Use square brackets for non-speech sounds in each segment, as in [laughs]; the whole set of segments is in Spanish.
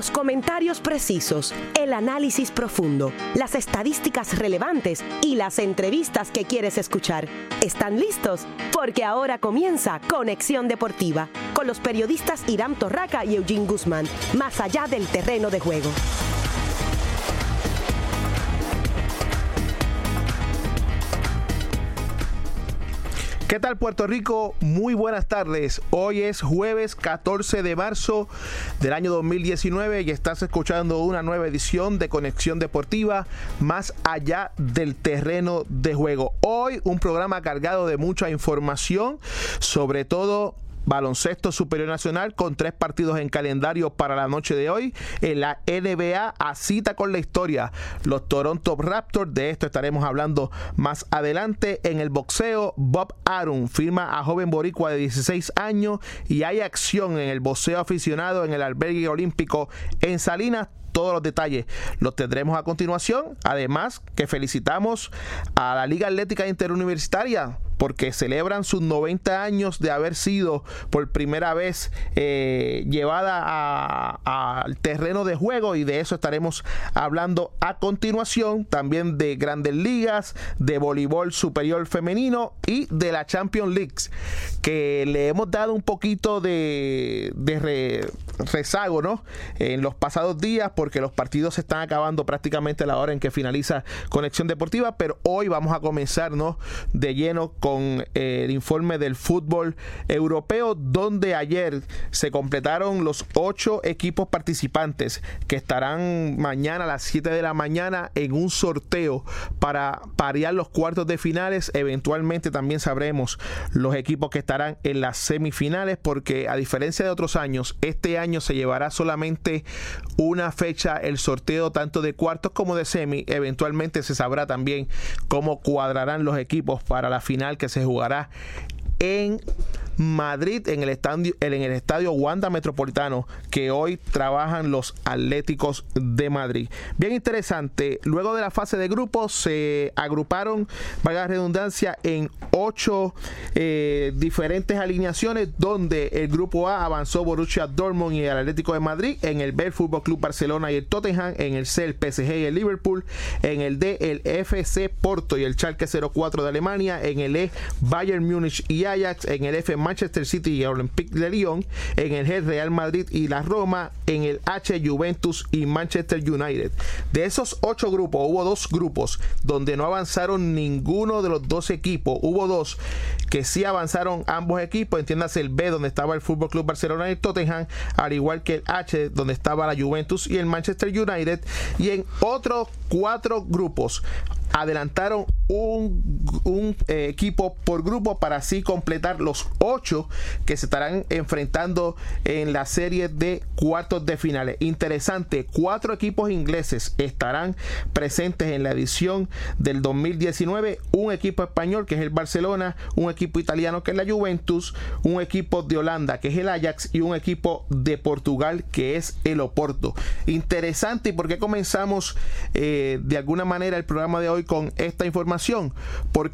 Los comentarios precisos, el análisis profundo, las estadísticas relevantes y las entrevistas que quieres escuchar. ¿Están listos? Porque ahora comienza Conexión Deportiva con los periodistas Irán Torraca y Eugene Guzmán, más allá del terreno de juego. ¿Qué tal Puerto Rico? Muy buenas tardes. Hoy es jueves 14 de marzo del año 2019 y estás escuchando una nueva edición de Conexión Deportiva más allá del terreno de juego. Hoy un programa cargado de mucha información, sobre todo baloncesto superior nacional con tres partidos en calendario para la noche de hoy. En la NBA a cita con la historia. Los Toronto Raptors, de esto estaremos hablando más adelante. En el boxeo, Bob Arum firma a joven boricua de 16 años y hay acción en el boxeo aficionado en el albergue olímpico en Salinas todos los detalles los tendremos a continuación. Además, que felicitamos a la Liga Atlética Interuniversitaria porque celebran sus 90 años de haber sido por primera vez eh, llevada al terreno de juego y de eso estaremos hablando a continuación. También de grandes ligas, de voleibol superior femenino y de la Champions League, que le hemos dado un poquito de, rezago ¿no? en los pasados días porque los partidos se están acabando prácticamente a la hora en que finaliza Conexión Deportiva, pero hoy vamos a comenzar de lleno con con eh, el informe del fútbol europeo, donde ayer se completaron los ocho equipos participantes que estarán mañana a las 7 de la mañana en un sorteo para parear los cuartos de finales. Eventualmente también sabremos los equipos que estarán en las semifinales, porque a diferencia de otros años, este año se llevará solamente una fecha el sorteo tanto de cuartos como de semi. Eventualmente se sabrá también cómo cuadrarán los equipos para la final que se jugará en Madrid en el estadio, en el estadio Wanda Metropolitano que hoy trabajan los Atléticos de Madrid. Bien interesante, luego de la fase de grupos se agruparon, valga la redundancia, en ocho eh, diferentes alineaciones donde el grupo A avanzó Borussia Dortmund y el Atlético de Madrid, en el B el Fútbol Club Barcelona y el Tottenham, en el C el PSG y el Liverpool, en el D el FC Porto y el Schalke 04 de Alemania, en el E Bayern Múnich y Ajax, en el F Manchester City y Olympique de Lyon, en el G Real Madrid y la Roma, en el H Juventus y Manchester United. De esos ocho grupos, hubo dos grupos donde no avanzaron ninguno de los dos equipos. Hubo dos que sí avanzaron ambos equipos, entiéndase el B donde estaba el Fútbol Club Barcelona y el Tottenham, al igual que el H donde estaba la Juventus y el Manchester United. Y en otros cuatro grupos adelantaron un, eh, equipo por grupo para así completar los ocho que se estarán enfrentando en la serie de cuartos de finales. Interesante, cuatro equipos ingleses estarán presentes en la edición del 2019. Un equipo español que es el Barcelona, un equipo italiano que es la Juventus, un equipo de Holanda que es el Ajax y un equipo de Portugal que es el Oporto. Interesante y por qué comenzamos eh, de alguna manera el programa de hoy con esta información. Por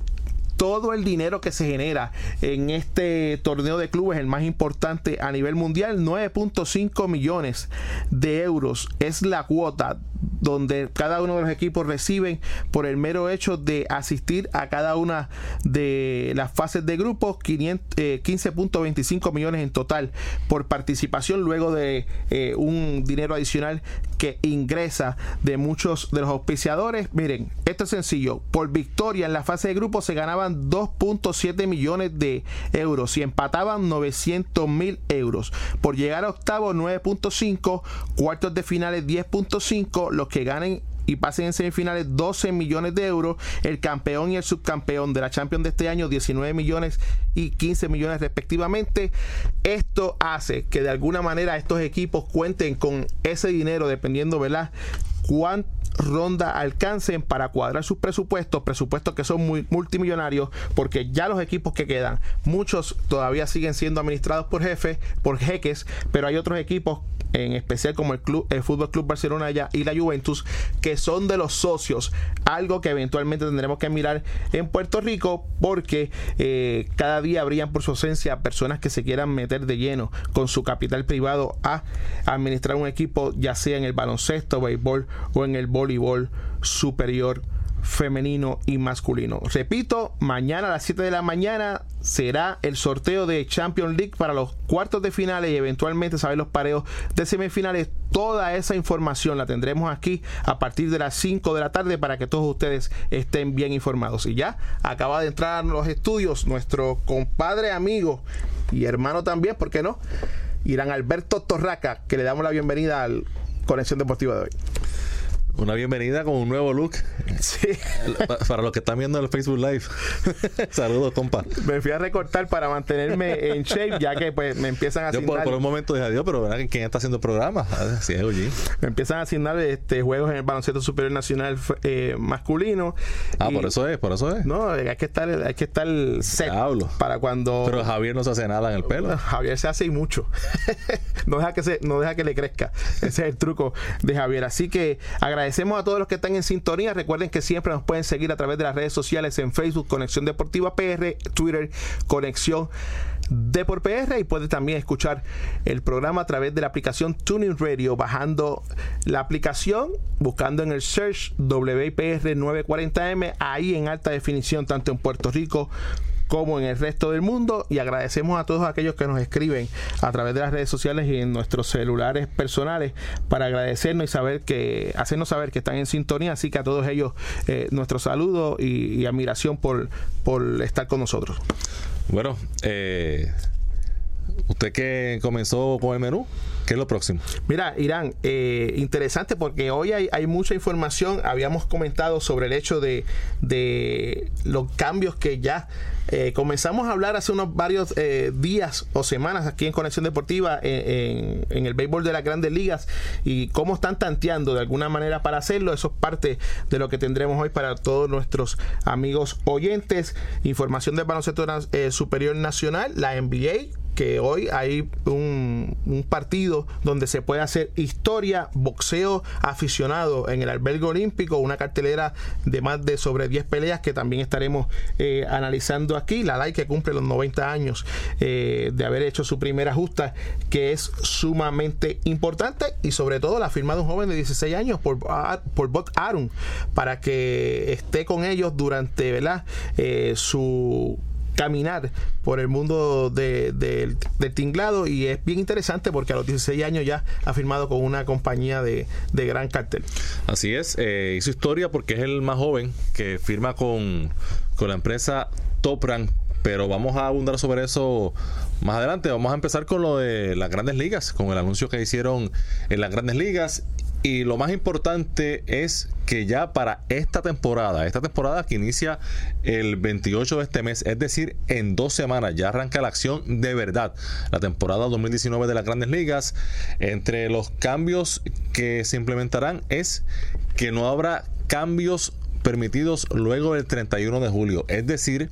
todo el dinero que se genera en este torneo de clubes, el más importante a nivel mundial, 9.5 millones de euros es la cuota donde cada uno de los equipos reciben por el mero hecho de asistir a cada una de las fases de grupos 15.25 eh, millones en total por participación luego de eh, un dinero adicional que ingresa de muchos de los auspiciadores. Miren esto es sencillo. Por victoria en la fase de grupos se ganaban 2.7 millones de euros y empataban 900 mil euros. Por llegar a octavo 9.5 cuartos de finales 10.5 los que ganen y pasen en semifinales 12 millones de euros. El campeón y el subcampeón de la Champions de este año 19 millones y 15 millones respectivamente. Esto hace que de alguna manera estos equipos cuenten con ese dinero dependiendo, ¿verdad? cuánto ronda alcancen para cuadrar sus presupuestos, presupuestos que son muy multimillonarios, porque ya los equipos que quedan, muchos todavía siguen siendo administrados por jefes, por jeques, pero hay otros equipos en especial como el club, el Fútbol Club Barcelona y la Juventus, que son de los socios, algo que eventualmente tendremos que mirar en Puerto Rico, porque eh, cada día habrían por su ausencia personas que se quieran meter de lleno con su capital privado a administrar un equipo, ya sea en el baloncesto, béisbol o en el voleibol superior femenino y masculino. Repito, mañana a las 7 de la mañana será el sorteo de Champions League para los cuartos de finales y eventualmente saber los pareos de semifinales. Toda esa información la tendremos aquí a partir de las 5 de la tarde para que todos ustedes estén bien informados. Y ya acaba de entrar en los estudios nuestro compadre, amigo y hermano también, ¿por qué no? Irán Alberto Torraca, que le damos la bienvenida al Conexión Deportiva de hoy. Una bienvenida con un nuevo look. [laughs] Sí. Para los que están viendo el Facebook Live. [laughs] Saludos, compa. Me fui a recortar para mantenerme en shape, ya que pues me empiezan a asignar. Yo por, un momento dije adiós, pero ¿verdad? ¿quién está haciendo el programa? Ah, es Me empiezan a asignar este, juegos en el baloncesto superior nacional eh, masculino. Ah, por eso es, por eso es. No, hay que estar, hay que estar set para cuando. Pero Javier no se hace nada en el pelo. Javier se hace y mucho. [laughs] no deja que se, no deja que le crezca. Ese es el truco de Javier. Así que agradezco Agradecemos a todos los que están en sintonía. Recuerden que siempre nos pueden seguir a través de las redes sociales en Facebook, Conexión Deportiva PR, Twitter, Conexión Deport PR y puede también escuchar el programa a través de la aplicación Tuning Radio, bajando la aplicación, buscando en el search WPR 940M, ahí en alta definición, tanto en Puerto Rico como en el resto del mundo. Y agradecemos a todos aquellos que nos escriben a través de las redes sociales y en nuestros celulares personales para agradecernos y saber que hacernos saber que están en sintonía. Así que a todos ellos eh, nuestro saludo y, admiración por, por estar con nosotros. Bueno eh, usted que comenzó con el menú ¿Qué es lo próximo? Mira, Irán, eh, interesante porque hoy hay, mucha información. Habíamos comentado sobre el hecho de, de los cambios que ya eh, comenzamos a hablar hace unos varios eh, días o semanas aquí en Conexión Deportiva en, el béisbol de las grandes ligas y cómo están tanteando de alguna manera para hacerlo. Eso es parte de lo que tendremos hoy para todos nuestros amigos oyentes. Información del baloncesto superior nacional, la NBA que hoy hay un, partido donde se puede hacer historia, boxeo aficionado en el albergue olímpico, una cartelera de más de sobre 10 peleas que también estaremos analizando aquí, la LAI que cumple los 90 años eh, de haber hecho su primera justa, que es sumamente importante y sobre todo la firma de un joven de 16 años por, por Bob Aaron para que esté con ellos durante ¿verdad? Eh, su caminar por el mundo del tinglado y es bien interesante porque a los 16 años ya ha firmado con una compañía de, gran cartel. Así es, eh, hizo historia porque es el más joven que firma con, con la empresa Topran pero vamos a abundar sobre eso más adelante. Vamos a empezar con lo de las grandes ligas, con el anuncio que hicieron en las grandes ligas. Y lo más importante es que ya para esta temporada, esta temporada que inicia el 28 de este mes, es decir, en dos semanas ya arranca la acción de verdad. La temporada 2019 de las grandes ligas. Entre los cambios que se implementarán es que no habrá cambios permitidos luego del 31 de julio. Es decir,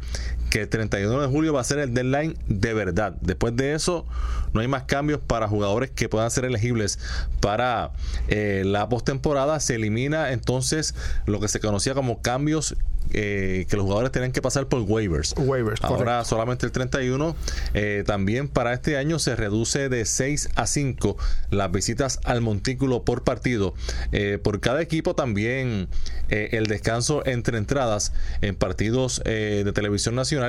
que el 31 de julio va a ser el deadline de verdad. Después de eso, no hay más cambios para jugadores que puedan ser elegibles para eh, la postemporada. Se elimina entonces lo que se conocía como cambios eh, que los jugadores tienen que pasar por waivers. Ahora solamente el 31. Eh, también para este año se reduce de 6 a 5 las visitas al montículo por partido. Eh, por cada equipo también el descanso entre entradas en partidos de televisión nacional,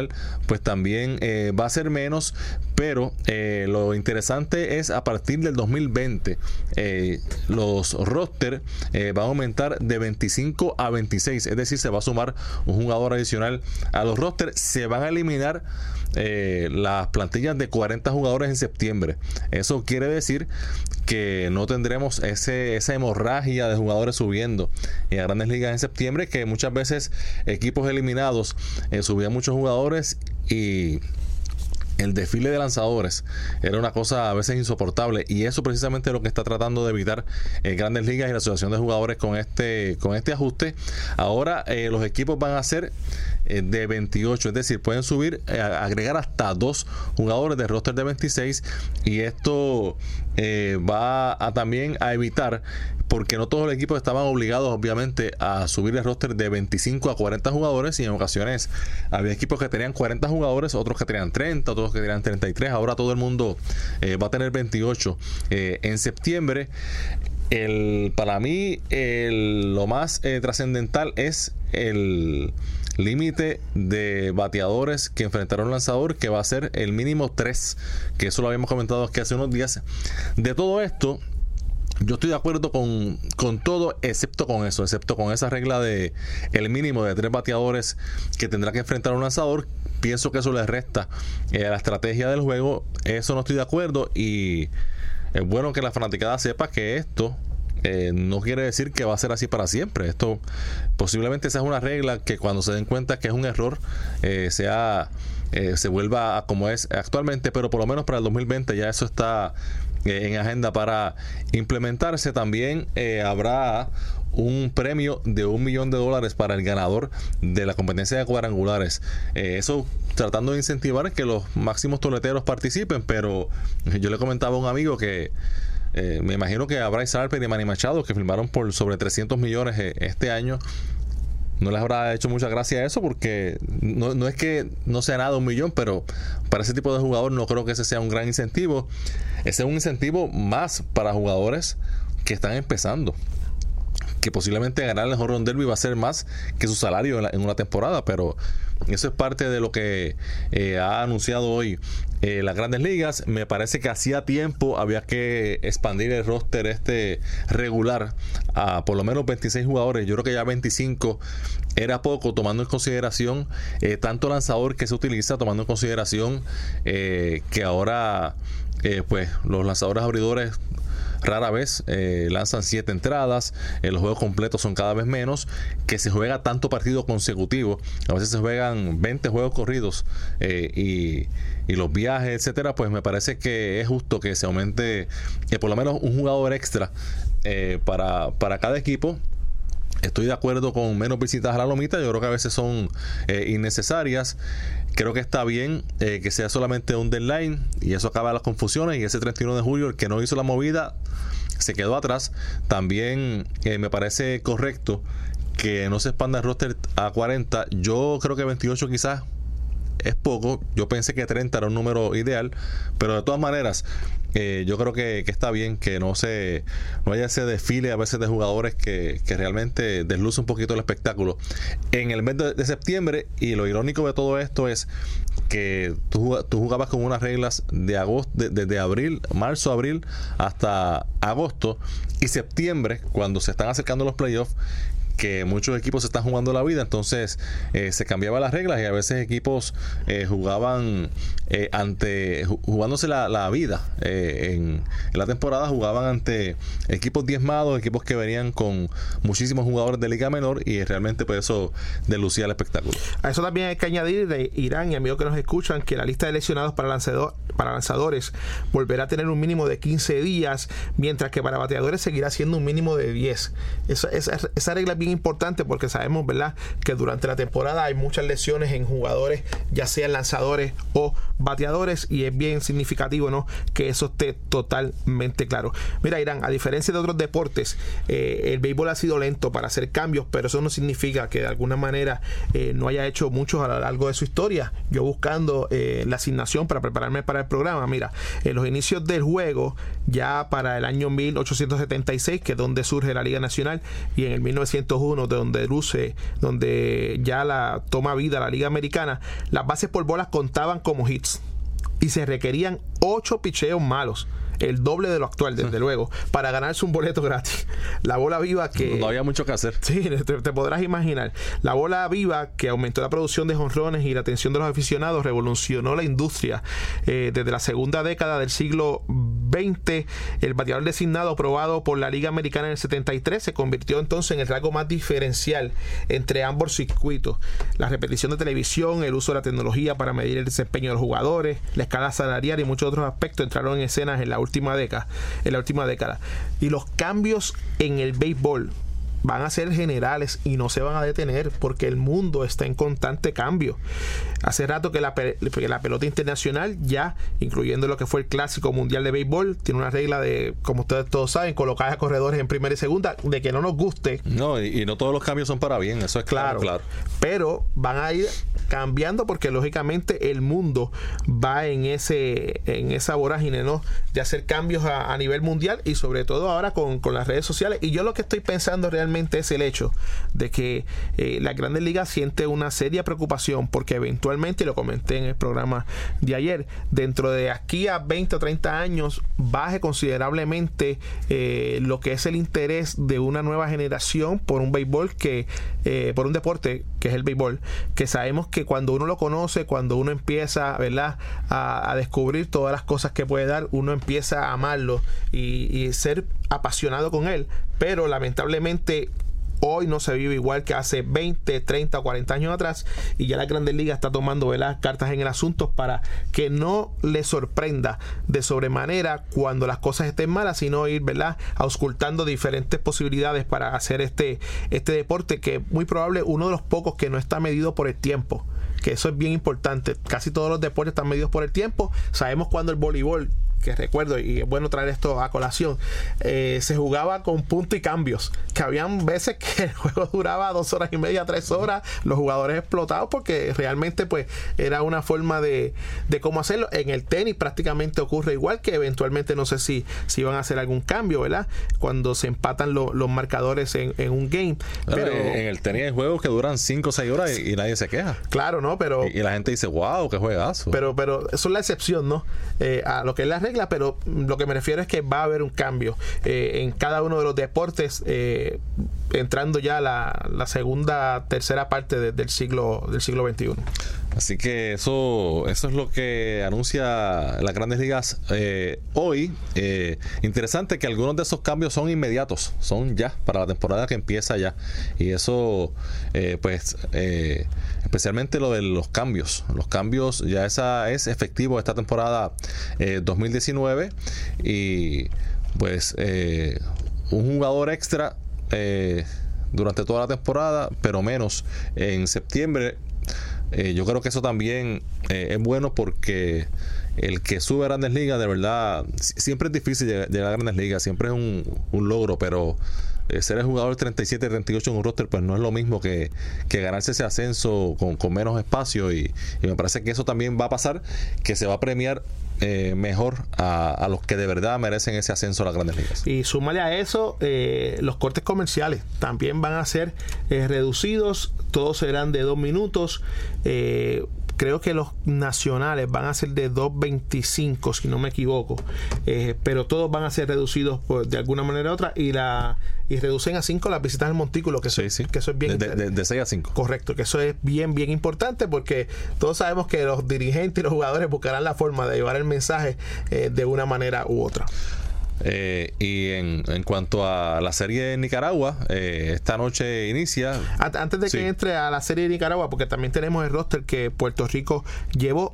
pues también va a ser menos. Pero lo interesante es a partir del 2020 los roster van a aumentar de 25 a 26. Es decir, se va a sumar un jugador adicional a los rosters. Se van a eliminar eh, las plantillas de 40 jugadores en septiembre. Eso quiere decir que no tendremos ese, esa hemorragia de jugadores subiendo en grandes ligas en septiembre, que muchas veces equipos eliminados eh, subían muchos jugadores y el desfile de lanzadores era una cosa a veces insoportable y eso precisamente es lo que está tratando de evitar eh, Grandes Ligas y la Asociación de Jugadores con este con este ajuste. Ahora eh, los equipos van a hacer eh, de 28, es decir, pueden subir, eh, agregar hasta dos jugadores de roster de 26 y esto va a también a evitar porque no todos los equipos estaban obligados obviamente a subir el roster de 25 a 40 jugadores y en ocasiones había equipos que tenían 40 jugadores, otros que tenían 30, otros que tenían 33, ahora todo el mundo va a tener 28 en septiembre. El, para mí lo más eh, trascendental es el límite de bateadores que enfrentaron un lanzador que va a ser el mínimo 3 que eso lo habíamos comentado aquí hace unos días. De todo esto yo estoy de acuerdo con, todo, excepto con eso, excepto con esa regla de el mínimo de tres bateadores que tendrá que enfrentar un lanzador. Pienso que eso le resta eh, a la estrategia del juego. Eso no estoy de acuerdo y es bueno que la fanaticada sepa que esto eh, no quiere decir que va a ser así para siempre. Esto posiblemente sea una regla que cuando se den cuenta que es un error, eh, sea eh, se vuelva a como es actualmente, pero por lo menos para el 2020 ya eso está en agenda para implementarse. También habrá un premio de un millón de dólares para el ganador de la competencia de cuadrangulares. eso tratando de incentivar que los máximos toleteros participen, pero yo le comentaba a un amigo que eh, me imagino que Bryce Harper y Manny Machado, que firmaron por sobre 300 millones eh, este año, no les habrá hecho mucha gracia eso porque no, no, es que no sea nada un millón, pero para ese tipo de jugador no creo que ese sea un gran incentivo. Ese es un incentivo más para jugadores que están empezando que posiblemente ganar el Horror Derby va a ser más que su salario en, una temporada, pero eso es parte de lo que eh, ha anunciado hoy eh, las grandes ligas. Me parece que hacía tiempo había que expandir el roster este regular a por lo menos 26 jugadores. Yo creo que ya 25 era poco, tomando en consideración eh, tanto lanzador que se utiliza, tomando en consideración que ahora pues los lanzadores abridores rara vez eh, lanzan siete entradas, eh, los juegos completos son cada vez menos, que se juega tanto partido consecutivo, a veces se juegan 20 juegos corridos eh, y, los viajes, etcétera, pues me parece que es justo que se aumente por lo menos un jugador extra para, para cada equipo Estoy de acuerdo con menos visitas a la lomita, yo creo que a veces son innecesarias. Creo que está bien eh, que sea solamente un deadline y eso acaba las confusiones y ese 31 de julio el que no hizo la movida se quedó atrás. También eh, me parece correcto que no se expanda el roster a 40. Yo creo que 28 quizás es poco. Yo pensé que 30 era un número ideal, pero de todas maneras yo creo que, está bien que no se no haya ese desfile a veces de jugadores que, realmente desluce un poquito el espectáculo. En el mes de, septiembre, y lo irónico de todo esto es que tú, tú jugabas con unas reglas de agosto, desde abril, marzo, abril hasta agosto y septiembre, cuando se están acercando los playoffs, que muchos equipos están jugando la vida, entonces eh, se cambiaban las reglas y a veces equipos eh, jugaban eh, ante, jugándose la, vida en, la temporada, jugaban ante equipos diezmados, equipos que venían con muchísimos jugadores de liga menor y realmente por pues, eso delucía el espectáculo. A eso también hay que añadir de Irán y amigos que nos escuchan que la lista de lesionados para, lanzador, para lanzadores volverá a tener un mínimo de 15 días, mientras que para bateadores seguirá siendo un mínimo de 10. Esa, esa, esa regla es importante porque sabemos, ¿verdad?, que durante la temporada hay muchas lesiones en jugadores, ya sean lanzadores o bateadores, y es bien significativo, ¿no?, que eso esté totalmente claro. Mira, Irán, a diferencia de otros deportes, eh, el béisbol ha sido lento para hacer cambios, pero eso no significa que de alguna manera eh, no haya hecho muchos a lo largo de su historia. Yo buscando eh, la asignación para prepararme para el programa, mira, en los inicios del juego, ya para el año 1876, que es donde surge la Liga Nacional, y en el 1900 uno de donde luce, donde ya la toma vida la Liga Americana, las bases por bolas contaban como hits y se requerían ocho picheos malos el doble de lo actual, desde luego, para ganarse un boleto gratis. La bola viva que... No había mucho que hacer. Sí, te, podrás imaginar. La bola viva que aumentó la producción de jonrones y la atención de los aficionados revolucionó la industria eh, desde la segunda década del siglo XX. El bateador designado aprobado por la Liga Americana en el 73 se convirtió entonces en el rasgo más diferencial entre ambos circuitos. La repetición de televisión, el uso de la tecnología para medir el desempeño de los jugadores, la escala salarial y muchos otros aspectos entraron en escenas en la última década, en la última década. Y los cambios en el béisbol van a ser generales y no se van a detener porque el mundo está en constante cambio. Hace rato que la, la pelota internacional ya, incluyendo lo que fue el clásico mundial de béisbol, tiene una regla de, como ustedes todos saben, colocar a corredores en primera y segunda, de que no nos guste. No, y, no todos los cambios son para bien, eso es claro, claro. Pero van a ir cambiando porque lógicamente el mundo va en ese en esa vorágine ¿no? de hacer cambios a, nivel mundial y sobre todo ahora con, con, las redes sociales y yo lo que estoy pensando realmente es el hecho de que eh, la Grandes Ligas siente una seria preocupación porque eventualmente, lo comenté en el programa de ayer, dentro de aquí a 20 o 30 años baje considerablemente eh, lo que es el interés de una nueva generación por un béisbol que, eh, por un deporte que es el béisbol, que sabemos que cuando uno lo conoce, cuando uno empieza, ¿verdad?, a, a descubrir todas las cosas que puede dar, uno empieza a amarlo y, y ser apasionado con él, pero lamentablemente hoy no se vive igual que hace 20, 30 o 40 años atrás y ya la Grandes Ligas está tomando las cartas en el asunto para que no le sorprenda de sobremanera cuando las cosas estén malas, sino ir ¿verdad? auscultando diferentes posibilidades para hacer este, este deporte que muy probable uno de los pocos que no está medido por el tiempo que eso es bien importante. Casi todos los deportes están medidos por el tiempo. Sabemos cuando el voleibol que recuerdo, y es bueno traer esto a colación, eh, se jugaba con punto y cambios, que habían veces que el juego [laughs] duraba dos horas y media, tres horas, los jugadores explotados porque realmente pues era una forma de, de cómo hacerlo. En el tenis prácticamente ocurre igual que eventualmente no sé si, si van a hacer algún cambio, ¿verdad? Cuando se empatan los marcadores en, un game. Pero, en el tenis hay juegos que duran cinco o seis horas y, nadie se queja. Claro, ¿no? Pero... Y, la gente dice, wow, qué juegazo. Pero, pero eso es la excepción, ¿no? Eh, a lo que es la regla pero lo que me refiero es que va a haber un cambio eh, en cada uno de los deportes, eh, entrando ya la, la segunda, tercera parte del siglo del siglo XXI. Así que eso, eso es lo que anuncia las grandes ligas eh, hoy. interesante que algunos de esos cambios son inmediatos, son ya, para la temporada que empieza ya. Y eso, pues, especialmente lo de los cambios. Los cambios, ya esa es efectivo esta temporada 2019 y pues eh, un jugador extra eh, durante toda la temporada, pero menos en septiembre. Eh, yo creo que eso también es bueno porque el que sube a grandes ligas, de verdad, siempre es difícil llegar, a grandes ligas, siempre es un logro, pero eh, ser el jugador 37-38 en un roster, pues no es lo mismo que, ganarse ese ascenso con, menos espacio. Y, me parece que eso también va a pasar, que se va a premiar eh, mejor a, los que de verdad merecen ese ascenso a las grandes ligas. Y súmale a eso, eh, los cortes comerciales también van a ser reducidos, todos serán de dos minutos creo que los nacionales van a ser de 2.25 si no me equivoco eh, pero todos van a ser reducidos de alguna manera u otra y la y reducen a 5 las visitas al montículo que, eso, que eso es bien de, 6 a 5 correcto que eso es bien bien importante porque todos sabemos que los dirigentes y los jugadores buscarán la forma de llevar el mensaje eh, de una manera u otra eh, y en, en, cuanto a la serie de Nicaragua, eh, esta noche inicia. Antes de que entre a la serie de Nicaragua, porque también tenemos el roster que Puerto Rico llevó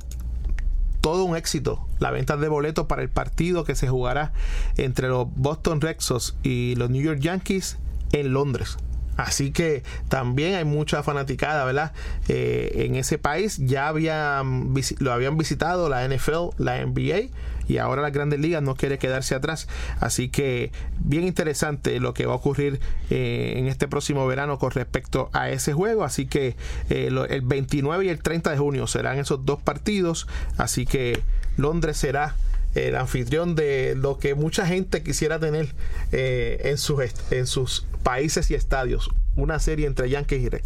todo un éxito la venta de boletos para el partido que se jugará entre los Boston Red Sox y los New York Yankees en Londres. Así que también hay mucha fanaticada, ¿verdad? Eh, en ese país ya habían, lo habían visitado la NFL, la NBA y ahora las grandes ligas no quiere quedarse atrás. Así que bien interesante lo que va a ocurrir eh, en este próximo verano con respecto a ese juego. Así que eh, el 29 y el 30 de junio serán esos dos partidos. Así que Londres será el anfitrión de lo que mucha gente quisiera tener eh, en, sus, en sus países y estadios. Una serie entre Yankees y Red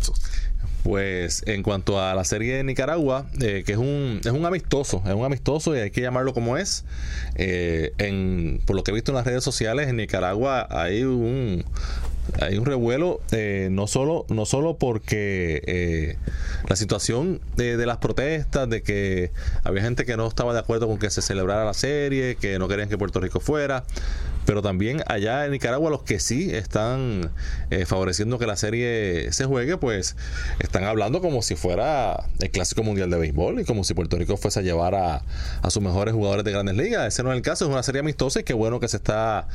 Pues en cuanto a la serie de Nicaragua, eh, que es un, es un amistoso, es un amistoso y hay que llamarlo como es. Eh, en, por lo que he visto en las redes sociales, en Nicaragua hay un, hay un revuelo eh, no solo no solo porque eh, la situación de, las protestas de que había gente que no estaba de acuerdo con que se celebrara la serie que no querían que Puerto Rico fuera pero también allá en Nicaragua los que sí están eh, favoreciendo que la serie se juegue, pues están hablando como si fuera el Clásico Mundial de Béisbol y como si Puerto Rico fuese a llevar a, sus mejores jugadores de grandes ligas. Ese no es el caso, es una serie amistosa y qué bueno que se está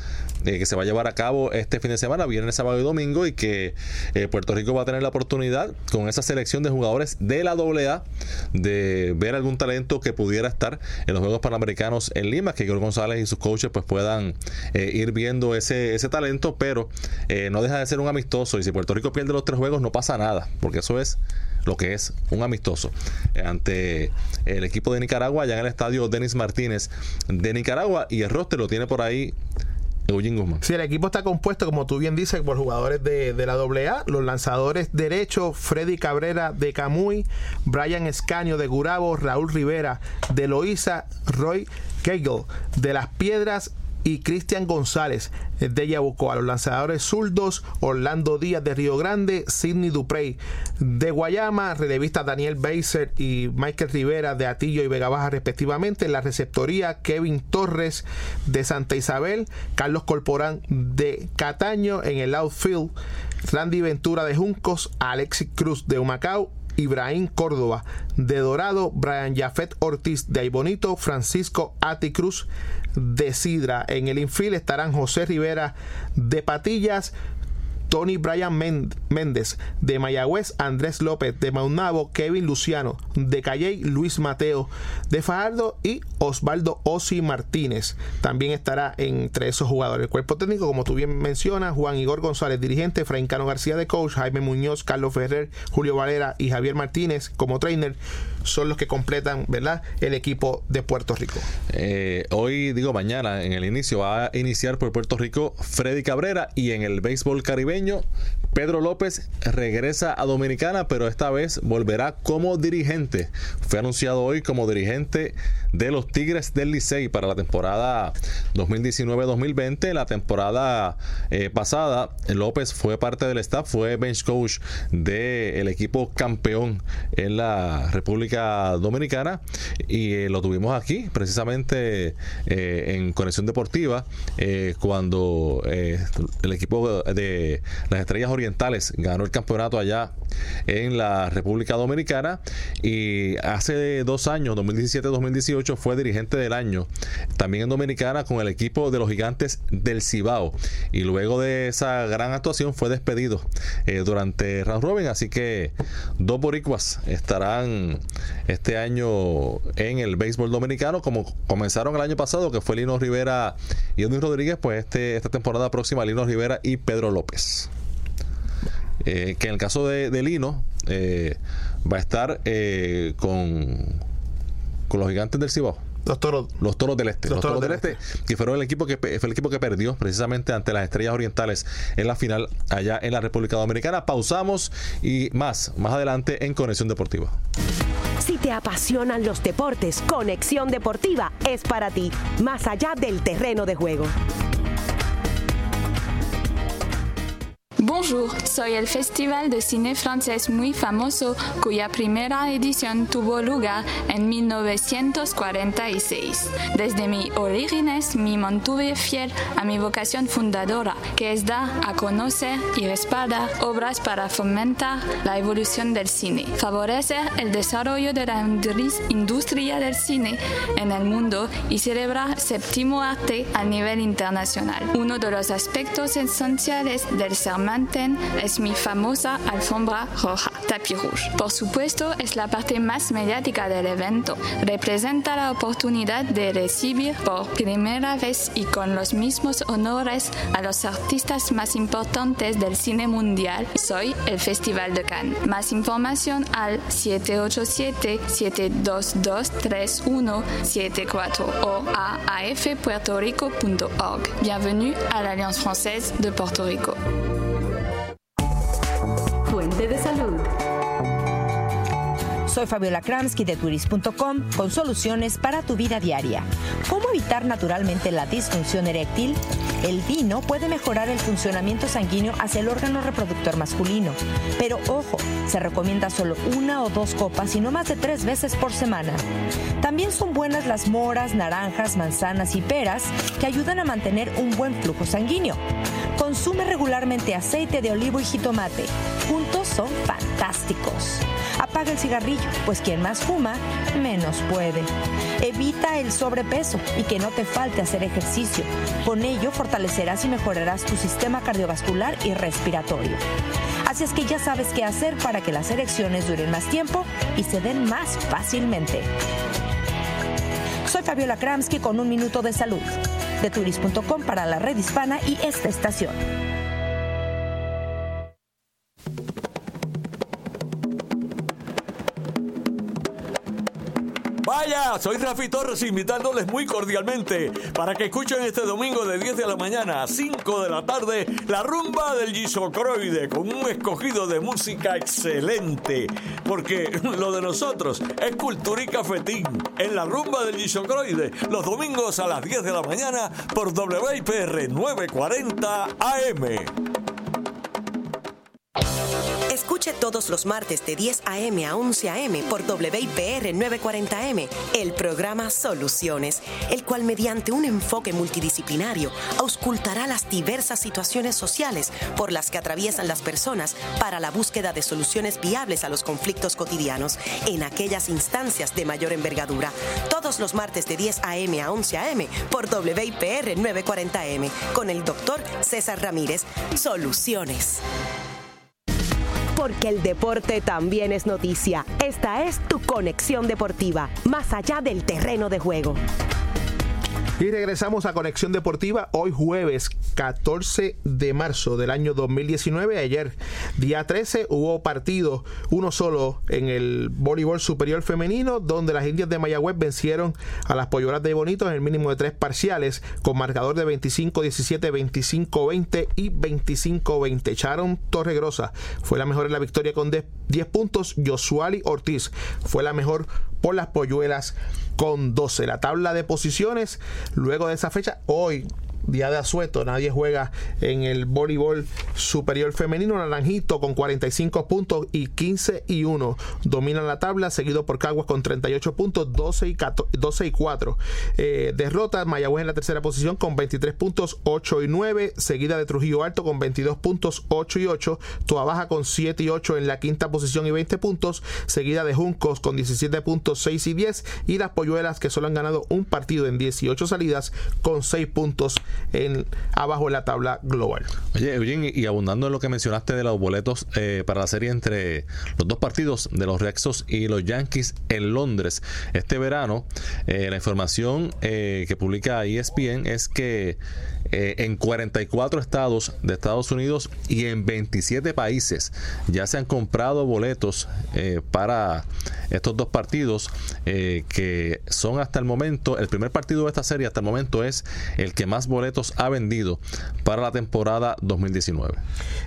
eh, que se va a llevar a cabo este fin de semana, viernes, sábado y domingo y que eh, Puerto Rico va a tener la oportunidad con esa selección de jugadores de la AA de ver algún talento que pudiera estar en los Juegos Panamericanos en Lima, que Igor González y sus coaches pues puedan eh, ir viendo ese, ese talento, pero eh, no deja de ser un amistoso y si Puerto Rico pierde los tres juegos no pasa nada, porque eso es lo que es un amistoso ante el equipo de Nicaragua allá en el estadio Denis Martínez de Nicaragua y el roster lo tiene por ahí Guzmán. Sí, el equipo está compuesto, como tú bien dices, por jugadores de, la AA, los lanzadores derechos, Freddy Cabrera de Camuy, Brian Escaño de Gurabo, Raúl Rivera de Loíza, Roy Kegel de Las Piedras y Cristian González de Yabucoa. Los lanzadores zurdos, Orlando Díaz de Río Grande, Sidney Duprey de Guayama, relevista Daniel Beiser y Michael Rivera de Atillo y Vega Baja respectivamente. En la receptoría, Kevin Torres de Santa Isabel, Carlos Corporán de Cataño. En el outfield, Randy Ventura de Juncos, Alexis Cruz de Humacao Ibrahim Córdoba de Dorado, Brian Jafet Ortiz de Aybonito, Francisco Ati Cruz de Sidra. En el infield estarán José Rivera de Patillas, Tony Brian Méndez de Mayagüez, Andrés López de Maunabo, Kevin Luciano de Calley, Luis Mateo de Fajardo y Osvaldo Osi Martínez. También estará entre esos jugadores. El cuerpo técnico, como tú bien mencionas, Juan Igor González, dirigente, Francano García de coach, Jaime Muñoz, Carlos Ferrer, Julio Valera y Javier Martínez como trainer son los que completan ¿verdad? el equipo de Puerto Rico. Eh, hoy, digo mañana, en el inicio va a iniciar por Puerto Rico Freddy Cabrera y en el béisbol caribeño Pedro López regresa a Dominicana, pero esta vez volverá como dirigente. Fue anunciado hoy como dirigente de los Tigres del Licey para la temporada 2019-2020. La temporada eh, pasada, López fue parte del staff, fue bench coach del equipo campeón en la República Dominicana y eh, lo tuvimos aquí precisamente eh, en Conexión Deportiva cuando el equipo de las Estrellas Orientales ganó el campeonato allá en la República Dominicana y hace dos años, 2017-2018, fue dirigente del año también en Dominicana con el equipo de los gigantes del Cibao. Y luego de esa gran actuación fue despedido eh, durante round robin. Así que dos boricuas estarán este año en el béisbol dominicano como comenzaron el año pasado que fue Lino Rivera y Edwin Rodríguez. Pues este, esta temporada próxima Lino Rivera y Pedro López eh, que en el caso de, Lino eh, va a estar eh, con, con los gigantes del Cibao. Los toros. Los toros del este. Los, toros, del este, que fueron el equipo que fue el equipo que perdió precisamente ante las estrellas orientales en la final allá en la República Dominicana. Pausamos y más, más adelante en Conexión Deportiva. Si te apasionan los deportes, Conexión Deportiva es para ti, más allá del terreno de juego. Bonjour, soy el festival de cine francés muy famoso cuya primera edición tuvo lugar en 1946. Desde mis orígenes me mantuve fiel a mi vocación fundadora, que es dar a conocer y respaldar obras para fomentar la evolución del cine, favorecer el desarrollo de la industria del cine en el mundo y celebrar séptimo arte a nivel internacional. Uno de los aspectos esenciales del sermón es mi famosa alfombra roja, tapis rouge. Por supuesto, es la parte más mediática del evento. Representa la oportunidad de recibir por primera vez y con los mismos honores a los artistas más importantes del cine mundial. Soy el Festival de Cannes. Más información al 787-722-3174 o a afpuertorico.org. Bienvenue à l'Alliance française de Puerto Rico. De salud. Soy Fabiola Kramsky de turis.com con soluciones para tu vida diaria. ¿Cómo evitar naturalmente la disfunción eréctil? El vino puede mejorar el funcionamiento sanguíneo hacia el órgano reproductor masculino, pero ojo, se recomienda solo una o dos copas y no más de tres veces por semana. También son buenas las moras, naranjas, manzanas y peras que ayudan a mantener un buen flujo sanguíneo. Consume regularmente aceite de olivo y jitomate. Juntos son fantásticos. Apaga el cigarrillo, pues quien más fuma, menos puede. Evita el sobrepeso y que no te falte hacer ejercicio. Con ello fortalecerás y mejorarás tu sistema cardiovascular y respiratorio. Así es que ya sabes qué hacer para que las erecciones duren más tiempo y se den más fácilmente. Soy Fabiola Kramsky con un minuto de salud. De turis.com para la red hispana y esta estación. Vaya, soy Rafi Torres invitándoles muy cordialmente para que escuchen este domingo de 10 de la mañana a 5 de la tarde la rumba del Gisocroide con un escogido de música excelente. Porque [laughs] lo de nosotros es cultura y cafetín en la rumba del Gisocroide los domingos a las 10 de la mañana por WIPR 940 AM. Escuche todos los martes de 10 a.m. a 11 a.m. por WIPR 940M el programa Soluciones, el cual mediante un enfoque multidisciplinario auscultará las diversas situaciones sociales por las que atraviesan las personas para la búsqueda de soluciones viables a los conflictos cotidianos en aquellas instancias de mayor envergadura. Todos los martes de 10 a.m. a 11 a.m. por WIPR 940M con el doctor César Ramírez. Soluciones porque el deporte también es noticia. Esta es tu conexión deportiva, más allá del terreno de juego. Y regresamos a Conexión Deportiva hoy jueves 14 de marzo del año 2019. Ayer, día 13, hubo partido, uno solo en el voleibol superior femenino, donde las indias de Mayagüez vencieron a las polloras de Bonito en el mínimo de tres parciales, con marcador de 25-17, 25-20 y 25-20. Charon Torregrosa fue la mejor en la victoria con 10 puntos. Josuali Ortiz fue la mejor por las polluelas con 12. La tabla de posiciones luego de esa fecha, hoy día de asueto, nadie juega en el voleibol superior femenino. Naranjito con 45 puntos y 15 y 1 dominan la tabla, seguido por Caguas con 38 puntos, 12 y, 12 y 4. Eh, derrota Mayagüez en la tercera posición con 23 puntos, 8 y 9, seguida de Trujillo Alto con 22 puntos, 8 y 8. Tua Baja con 7 y 8 en la quinta posición y 20 puntos, seguida de Juncos con 17 puntos, 6 y 10. Y las Polluelas que solo han ganado un partido en 18 salidas con 6 puntos en abajo de la tabla global. Oye, Eugene, y abundando en lo que mencionaste de los boletos eh, para la serie entre los dos partidos de los Rexos y los Yankees en Londres este verano, eh, la información eh, que publica ESPN es que en 44 estados de Estados Unidos y en 27 países ya se han comprado boletos para estos dos partidos que son hasta el momento, el primer partido de esta serie hasta el momento es el que más boletos ha vendido para la temporada 2019.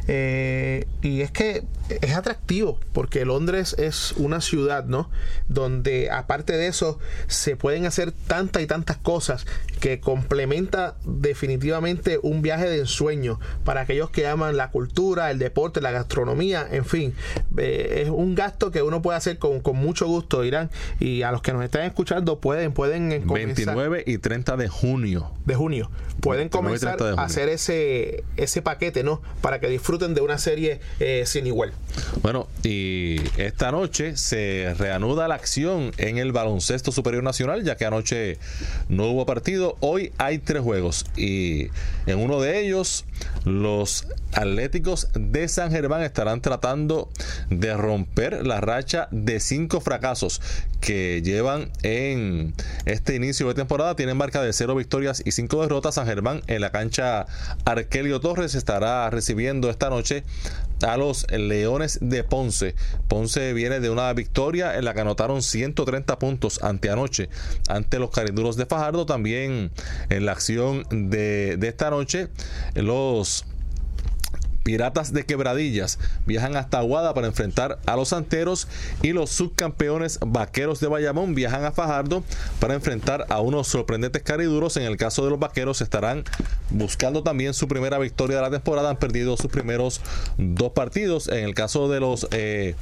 Eh, y es que es atractivo porque Londres es una ciudad, ¿no? Donde aparte de eso se pueden hacer tantas y tantas cosas que complementa definitivamente un viaje de ensueño para aquellos que aman la cultura, el deporte, la gastronomía, en fin, eh, es un gasto que uno puede hacer con, mucho gusto, Irán, y a los que nos están escuchando pueden pueden 29 y 30 de junio. De junio. Pueden comenzar a hacer ese ese paquete, ¿no? Para que disfruten de una serie eh, sin igual. Bueno, y esta noche se reanuda la acción en el baloncesto superior nacional, ya que anoche no hubo partido. Hoy hay tres juegos y en uno de ellos los Atléticos de San Germán estarán tratando de romper la racha de cinco fracasos que llevan en este inicio de temporada. Tienen marca de cero victorias y cinco derrotas. San Germán en la cancha Arkelio Torres estará recibiendo esta noche a los Leones de Ponce. Ponce viene de una victoria en la que anotaron 130 puntos ante anoche ante los Cariduros de Fajardo. También en la acción de, de esta noche los Piratas de Quebradillas viajan hasta Aguada para enfrentar a los Santeros y los subcampeones Vaqueros de Bayamón viajan a Fajardo para enfrentar a unos sorprendentes cariduros. En el caso de los Vaqueros estarán buscando también su primera victoria de la temporada. Han perdido sus primeros dos partidos. En el caso de los eh,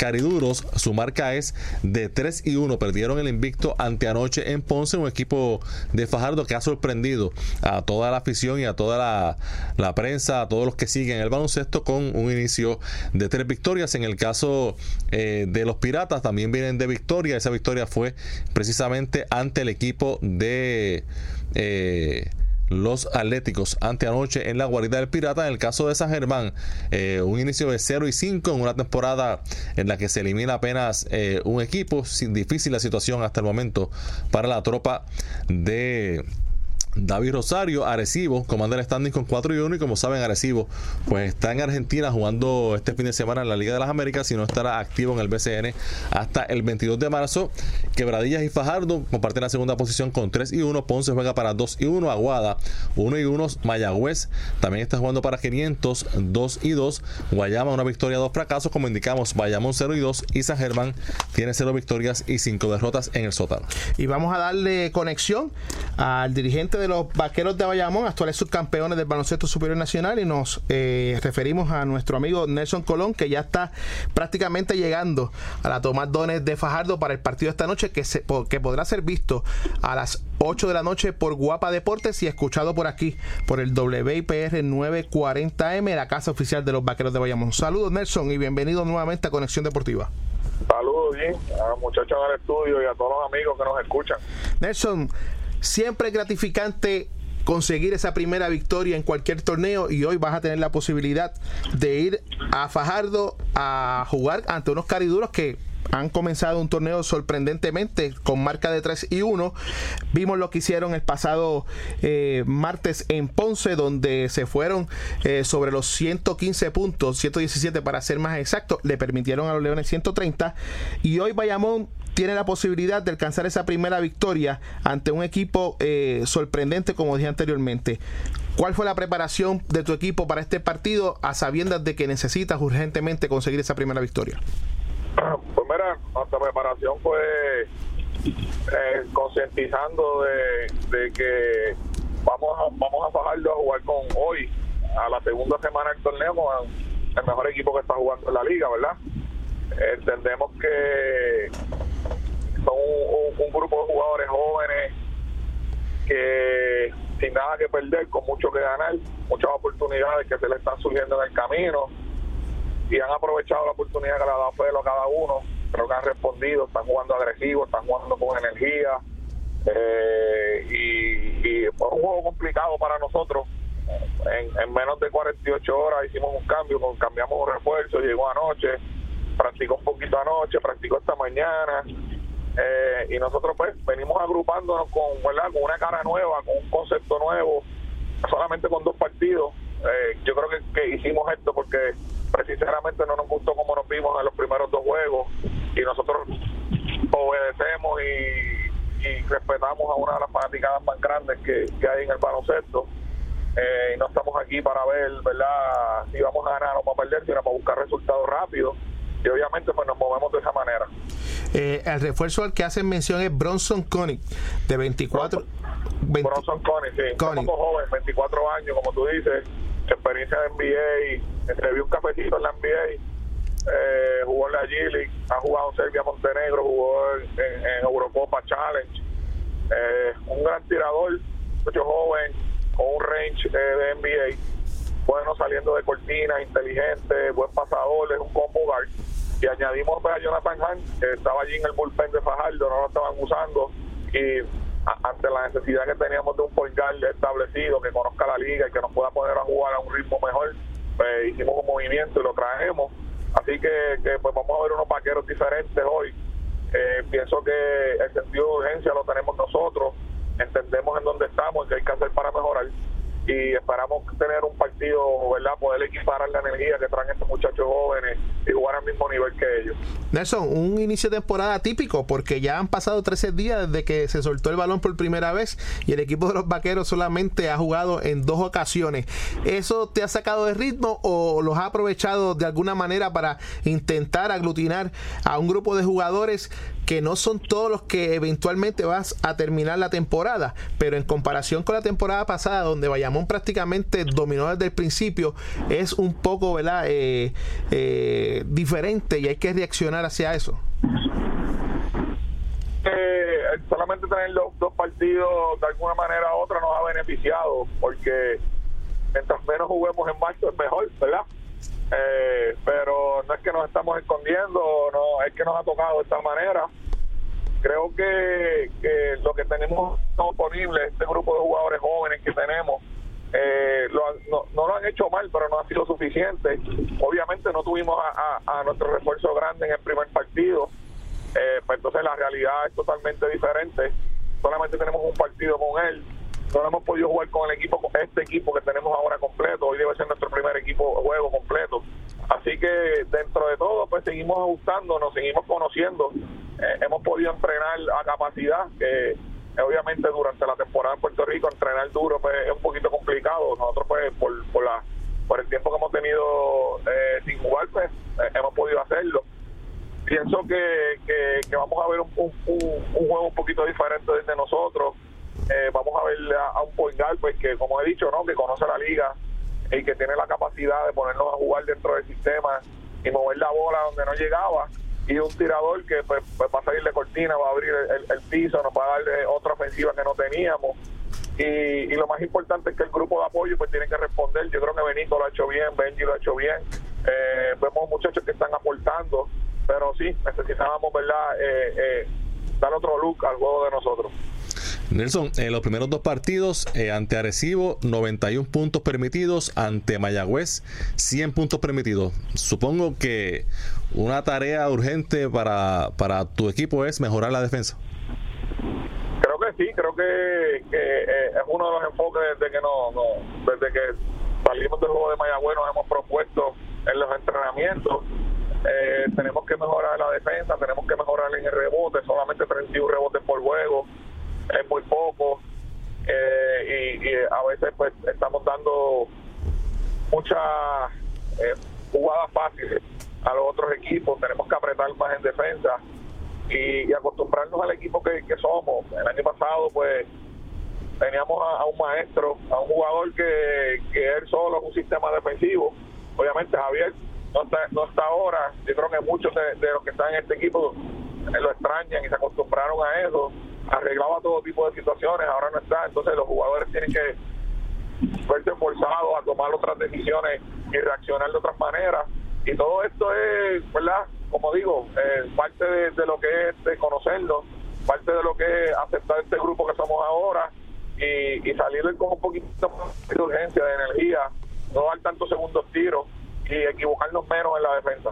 Cariduros, su marca es de 3 y 1. Perdieron el invicto ante anoche en Ponce, un equipo de Fajardo que ha sorprendido a toda la afición y a toda la, prensa, a todos los que siguen el baloncesto con un inicio de tres victorias. En el caso eh, de los Piratas también vienen de victoria. Esa victoria fue precisamente ante el equipo de... Eh, los Atléticos ante anoche en la guarida del Pirata. En el caso de San Germán, eh, un inicio de 0 y 5 en una temporada en la que se elimina apenas eh, un equipo. Sin difícil la situación hasta el momento para la tropa de David Rosario, Arecibo, comanda el standing con 4 y 1 y como saben Arecibo pues está en Argentina jugando este fin de semana en la Liga de las Américas y no estará activo en el BCN hasta el 22 de marzo. Quebradillas y Fajardo comparten la segunda posición con 3 y 1, Ponce juega para 2 y 1, Aguada 1 y 1, Mayagüez también está jugando para 500, 2 y 2, Guayama una victoria, dos fracasos, como indicamos, Bayamón 0 y 2 y San Germán tiene 0 victorias y 5 derrotas en el sótano. Y vamos a darle conexión al dirigente de los vaqueros de Bayamón, actuales subcampeones del baloncesto superior nacional, y nos eh, referimos a nuestro amigo Nelson Colón, que ya está prácticamente llegando a la Tomás Dones de Fajardo para el partido de esta noche, que, se, que podrá ser visto a las 8 de la noche por Guapa Deportes y escuchado por aquí, por el WIPR 940M, la casa oficial de los vaqueros de Bayamón. Saludos, Nelson, y bienvenido nuevamente a Conexión Deportiva. Saludos, bien, a los muchachos del estudio y a todos los amigos que nos escuchan. Nelson, siempre es gratificante conseguir esa primera victoria en cualquier torneo y hoy vas a tener la posibilidad de ir a Fajardo a jugar ante unos cariduros que han comenzado un torneo sorprendentemente con marca de 3 y 1. Vimos lo que hicieron el pasado eh, martes en Ponce, donde se fueron eh, sobre los 115 puntos, 117 para ser más exacto, le permitieron a los Leones 130. Y hoy Bayamón tiene la posibilidad de alcanzar esa primera victoria ante un equipo eh, sorprendente, como dije anteriormente. ¿Cuál fue la preparación de tu equipo para este partido a sabiendas de que necesitas urgentemente conseguir esa primera victoria? [clears throat] Pues mira, nuestra preparación fue eh, concientizando de, que vamos a, vamos a bajarlo a jugar con hoy, a la segunda semana del torneo, el mejor equipo que está jugando en la liga, ¿verdad? Entendemos que son un, grupo de jugadores jóvenes que sin nada que perder, con mucho que ganar, muchas oportunidades que se le están surgiendo en el camino y han aprovechado la oportunidad que le ha dado Felo a cada uno. Creo que han respondido, están jugando agresivo, están jugando con energía. Eh, y, fue un juego complicado para nosotros. En, menos de 48 horas hicimos un cambio, cambiamos un refuerzo, llegó anoche, practicó un poquito anoche, practicó esta mañana. Eh, y nosotros pues venimos agrupándonos con, una cara nueva, con un concepto nuevo, solamente con dos partidos. Eh, yo creo que hicimos esto porque precisamente no nos gustó como nos vimos en los primeros dos juegos y nosotros obedecemos y, respetamos a una de las fanaticadas más grandes que, hay en el baloncesto. Eh, y no estamos aquí para ver, ¿verdad?, si vamos a ganar o para perder, sino para buscar resultados rápidos. Y obviamente, pues nos movemos de esa manera. Eh, el refuerzo al que hacen mención es Bronson Connick, de 24. Bronson Connick, sí. Un poco joven, 24 años, como tú dices experiencia de NBA, entreví un cafecito en la NBA, eh, jugó en la G ha jugado en Serbia Montenegro, jugó en, Eurocopa Challenge, eh, un gran tirador, mucho joven, con un range eh, de NBA, bueno saliendo de cortina, inteligente, buen pasador, es un combo guard. Y añadimos a Jonathan Hunt, que estaba allí en el bullpen de Fajardo, no lo estaban usando, y ante la necesidad que teníamos de un guard establecido que conozca la liga y que nos pueda poner a jugar a un ritmo mejor, pues hicimos un movimiento y lo traemos. Así que, pues vamos a ver unos vaqueros diferentes hoy. Eh, pienso que el sentido de urgencia lo tenemos nosotros, entendemos en dónde estamos y qué hay que hacer para mejorar. Y esperamos tener un partido, ¿verdad? Poder equiparar la energía que traen estos muchachos jóvenes y jugar al mismo nivel que ellos. Nelson, un inicio de temporada típico porque ya han pasado 13 días desde que se soltó el balón por primera vez y el equipo de los Vaqueros solamente ha jugado en dos ocasiones. ¿Eso te ha sacado de ritmo o los ha aprovechado de alguna manera para intentar aglutinar a un grupo de jugadores que no son todos los que eventualmente vas a terminar la temporada, pero en comparación con la temporada pasada, donde Bayamón prácticamente dominó desde el principio, es un poco ¿verdad? Eh, eh, diferente y hay que reaccionar hacia eso. Eh, solamente tener los dos partidos de alguna manera u otra nos ha beneficiado, porque mientras menos juguemos en marzo es mejor, ¿verdad? Eh, pero no es que nos estamos escondiendo, no es que nos ha tocado de esta manera. Creo que, lo que tenemos disponible, este grupo de jugadores jóvenes que tenemos, eh, no, lo han hecho mal, pero no ha sido suficiente. Obviamente no tuvimos a, nuestro refuerzo grande en el primer partido, eh, pues entonces la realidad es totalmente diferente. Solamente tenemos un partido con él no hemos podido jugar con el equipo, este equipo que tenemos ahora completo. Hoy debe ser nuestro primer equipo juego completo. Así que dentro de todo, pues seguimos ajustando, nos seguimos conociendo. Eh, hemos podido entrenar a capacidad, que obviamente durante la temporada en Puerto Rico entrenar duro pues, es un poquito complicado. Nosotros pues por, por, la, por el tiempo que hemos tenido eh, sin jugar, pues eh, hemos podido hacerlo. Pienso que, que, vamos a ver un, un juego un poquito diferente desde nosotros eh, vamos a ver a, un point pues que como he dicho, ¿no? Que conoce la liga y que tiene la capacidad de ponernos a jugar dentro del sistema y mover la bola donde no llegaba y un tirador que pues, pues va a salir de cortina, va a abrir el, piso, nos va a dar eh, otra ofensiva que no teníamos. Y, lo más importante es que el grupo de apoyo pues tiene que responder. Yo creo que Benito lo ha hecho bien, Benji lo ha hecho bien. Eh, vemos muchachos que están aportando, pero sí, necesitábamos, ¿verdad?, eh, dar otro look al juego de nosotros. Nelson, en los primeros dos partidos, eh, ante Arecibo, 91 puntos permitidos, ante Mayagüez, 100 puntos permitidos. Supongo que una tarea urgente para, para tu equipo es mejorar la defensa. Creo que sí, creo que, eh, es uno de los enfoques desde que, no, desde que salimos del juego de Mayagüez nos hemos propuesto en los entrenamientos. Eh, tenemos que mejorar la defensa, tenemos que mejorar en el rebote, solamente 31 rebotes por juego es muy poco eh, y, a veces pues estamos dando muchas eh, jugadas fáciles a los otros equipos, tenemos que apretar más en defensa y, acostumbrarnos al equipo que, somos. El año pasado pues teníamos a, un maestro, a un jugador que, que él solo es un sistema defensivo. Obviamente Javier no está, no está ahora, yo creo que muchos de, de los que están en este equipo lo extrañan y se acostumbraron a eso arreglaba todo tipo de situaciones, ahora no está, entonces los jugadores tienen que verse forzados a tomar otras decisiones y reaccionar de otras maneras. Y todo esto es, ¿verdad? Como digo, eh, parte de, lo que es de parte de lo que es aceptar este grupo que somos ahora y, y salir con un poquito de urgencia, de energía, no dar tantos segundos tiros y equivocarnos menos en la defensa.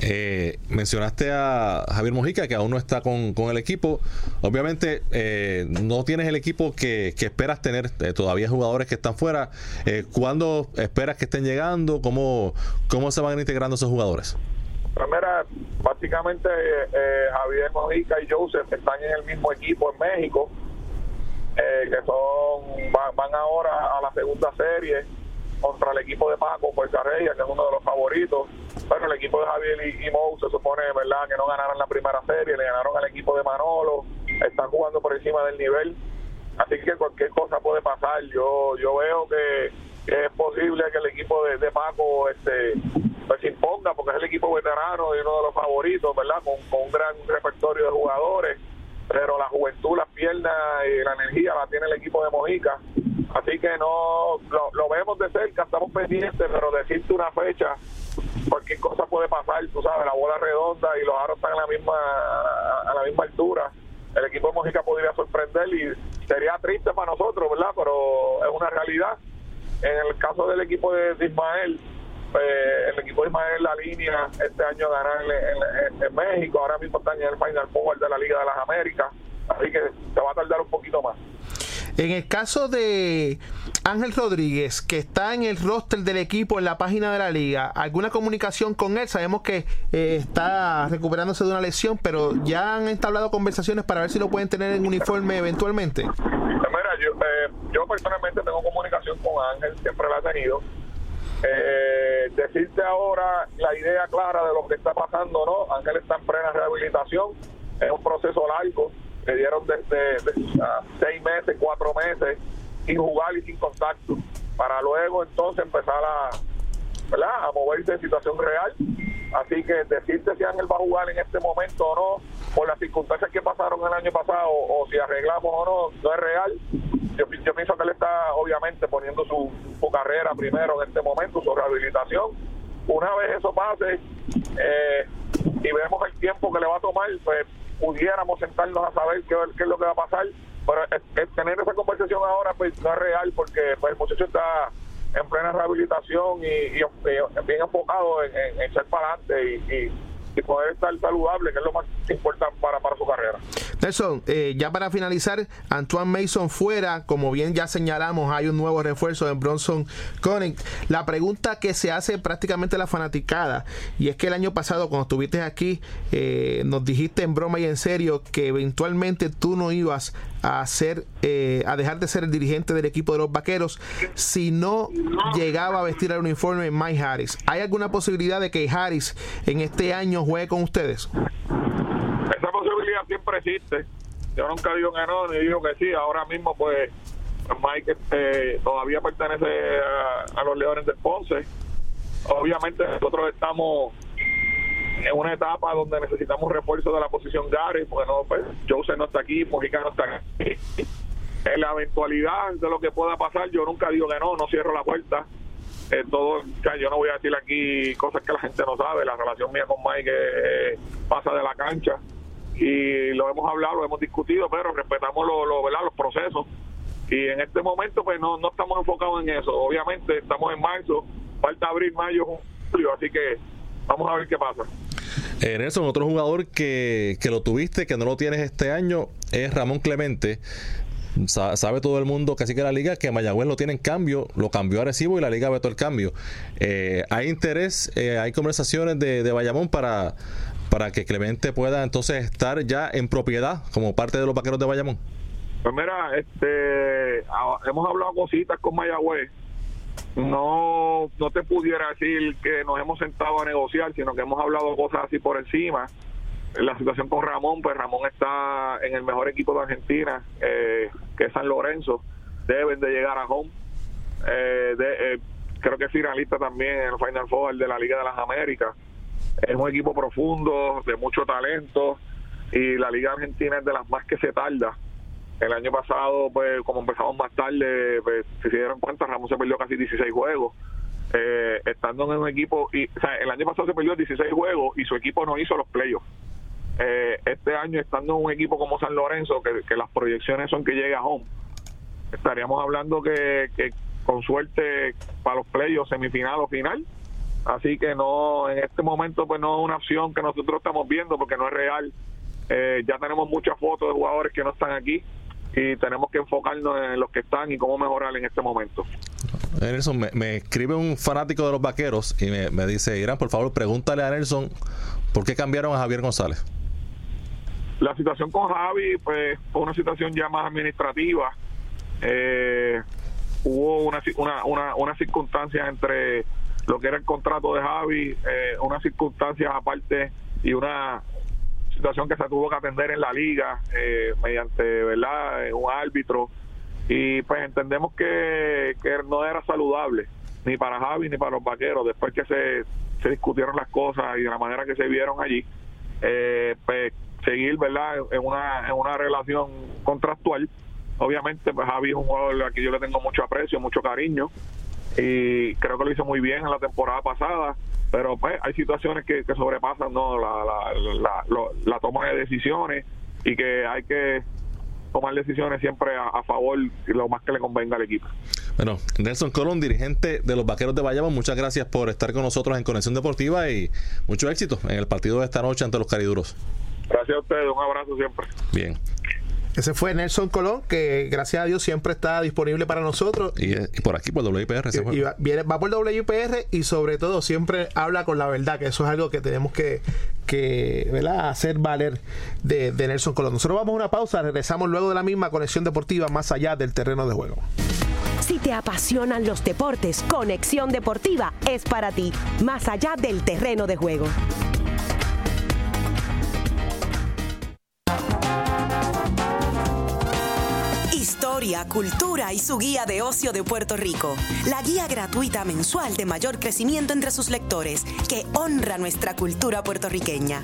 Eh, mencionaste a Javier Mojica, que aún no está con, el equipo. Obviamente, eh, no tienes el equipo que, esperas tener. Eh, todavía jugadores que están fuera. Eh, ¿Cuándo esperas que estén llegando? ¿Cómo, ¿Cómo se van integrando esos jugadores? Primera, básicamente Javier Mojica y Joseph están en el mismo equipo en México, que son van, ahora a la segunda serie contra el equipo de Paco Fuerza Reyes, que es uno de los favoritos. Bueno, el equipo de Javier y, y Mou se supone, ¿verdad?, que no ganaron la primera serie, le ganaron al equipo de Manolo, están jugando por encima del nivel. Así que cualquier cosa puede pasar. Yo yo veo que, es posible que el equipo de, Paco este pues se imponga, porque es el equipo veterano y uno de los favoritos, ¿verdad?, con, con un gran repertorio de jugadores pero la juventud, las piernas y la energía la tiene el equipo de Mojica. Así que no lo, vemos de cerca, estamos pendientes, pero decirte una fecha, cualquier cosa puede pasar, tú sabes, la bola redonda y los aros están a la misma a la misma altura. El equipo de Mojica podría sorprender y sería triste para nosotros, ¿verdad? Pero es una realidad. En el caso del equipo de Ismael, eh, el equipo de Ismael La Línea este año ganar en, México, ahora mismo están en el Final Four de la Liga de las Américas, así que se va a tardar un poquito más. En el caso de Ángel Rodríguez, que está en el roster del equipo en la página de la liga, ¿alguna comunicación con él? Sabemos que eh, está recuperándose de una lesión, pero ya han entablado conversaciones para ver si lo pueden tener en uniforme eventualmente. Mira, yo, eh, yo personalmente tengo comunicación con Ángel, siempre la he tenido. Eh, decirte ahora la idea clara de lo que está pasando, ¿no? Ángel está en plena rehabilitación, es un proceso largo le dieron desde, seis meses, cuatro meses, sin jugar y sin contacto, para luego entonces empezar a, ¿verdad? a moverse en situación real. Así que decirte si Ángel va a jugar en este momento o no, por las circunstancias que pasaron el año pasado, o si arreglamos o no, no es real. Yo, yo pienso que él está obviamente poniendo su, carrera primero en este momento, su rehabilitación. Una vez eso pase eh, y vemos el tiempo que le va a tomar, pues pudiéramos sentarnos a saber qué, qué es lo que va a pasar. Pero tener esa conversación ahora pues no es real porque pues, el muchacho está en plena rehabilitación y, bien enfocado en, echar para adelante y y poder estar saludable, que es lo más importante para, para su carrera. Nelson, eh, ya para finalizar, Antoine Mason fuera, como bien ya señalamos, hay un nuevo refuerzo en Bronson Conning. La pregunta que se hace prácticamente la fanaticada, y es que el año pasado, cuando estuviste aquí, eh, nos dijiste en broma y en serio que eventualmente tú no ibas a ser eh, a dejar de ser el dirigente del equipo de los vaqueros si no llegaba a vestir el uniforme Mike Harris. ¿Hay alguna posibilidad de que Harris en este año juegue con ustedes? Esa posibilidad siempre existe. Yo nunca digo que no, ni digo que sí. Ahora mismo, pues, Mike este, todavía pertenece a, los Leones del Ponce. Obviamente, nosotros estamos en una etapa donde necesitamos refuerzo de la posición Gary, porque no, pues, Joseph no está aquí, Mojica no está aquí. En la eventualidad de lo que pueda pasar, yo nunca digo que no, no cierro la puerta. Todo, yo no voy a decir aquí cosas que la gente no sabe, la relación mía con Mike eh, pasa de la cancha. Y lo hemos hablado, lo hemos discutido, pero respetamos lo, los procesos. Y en este momento pues no, no estamos enfocados en eso, obviamente estamos en marzo, falta abril, mayo, julio, así que vamos a ver qué pasa. Eh, Nelson, otro jugador que, que lo tuviste, que no lo tienes este año, es Ramón Clemente sabe todo el mundo, casi que la liga, que Mayagüez lo tiene en cambio, lo cambió a Recibo y la liga vetó el cambio. Eh, ¿Hay interés, eh, hay conversaciones de, de Bayamón para, para que Clemente pueda entonces estar ya en propiedad como parte de los vaqueros de Bayamón? Pues mira, este, hemos hablado cositas con Mayagüez. No, no te pudiera decir que nos hemos sentado a negociar, sino que hemos hablado cosas así por encima la situación con Ramón, pues Ramón está en el mejor equipo de Argentina, eh, que es San Lorenzo. Deben de llegar a home. Eh, eh, creo que es finalista también en el Final Four de la Liga de las Américas. Es un equipo profundo, de mucho talento, y la Liga Argentina es de las más que se tarda. El año pasado, pues como empezamos más tarde, pues, se dieron cuenta, Ramón se perdió casi 16 juegos. estando en un equipo, y, el año pasado se perdió 16 juegos y su equipo no hizo los playoffs. Eh, este año estando en un equipo como San Lorenzo, que, las proyecciones son que llegue a home, estaríamos hablando que, con suerte para los playoffs semifinal o final. Así que no, en este momento pues no es una opción que nosotros estamos viendo porque no es real. Eh, ya tenemos muchas fotos de jugadores que no están aquí y tenemos que enfocarnos en los que están y cómo mejorar en este momento. Nelson, me, escribe un fanático de los vaqueros y me, me dice, Irán, por favor, pregúntale a Nelson por qué cambiaron a Javier González. La situación con Javi, pues, fue una situación ya más administrativa. Eh, hubo una, una, una, circunstancia entre lo que era el contrato de Javi, eh, unas circunstancias aparte y una situación que se tuvo que atender en la liga eh, mediante verdad un árbitro y pues entendemos que, que no era saludable ni para Javi ni para los vaqueros después que se, se discutieron las cosas y de la manera que se vieron allí eh, pues seguir, ¿verdad? En una, en una relación contractual. Obviamente, pues Javi es un jugador al que yo le tengo mucho aprecio, mucho cariño y creo que lo hizo muy bien en la temporada pasada, pero pues hay situaciones que, sobrepasan ¿no? la, la, la, toma de decisiones y que hay que tomar decisiones siempre a, favor y lo más que le convenga al equipo. Bueno, Nelson Colón, dirigente de los Vaqueros de Bayamón, muchas gracias por estar con nosotros en Conexión Deportiva y mucho éxito en el partido de esta noche ante los Cariduros. Gracias a ustedes, un abrazo siempre. Bien. Ese fue Nelson Colón, que gracias a Dios siempre está disponible para nosotros. Y, eh, y por aquí, por WIPR. Y va, viene, va por WIPR y sobre todo siempre habla con la verdad, que eso es algo que tenemos que, que ¿verdad? hacer valer de, de Nelson Colón. Nosotros vamos a una pausa, regresamos luego de la misma conexión deportiva más allá del terreno de juego. Si te apasionan los deportes, Conexión Deportiva es para ti, más allá del terreno de juego. Historia, cultura y su guía de ocio de Puerto Rico. La guía gratuita mensual de mayor crecimiento entre sus lectores, que honra nuestra cultura puertorriqueña.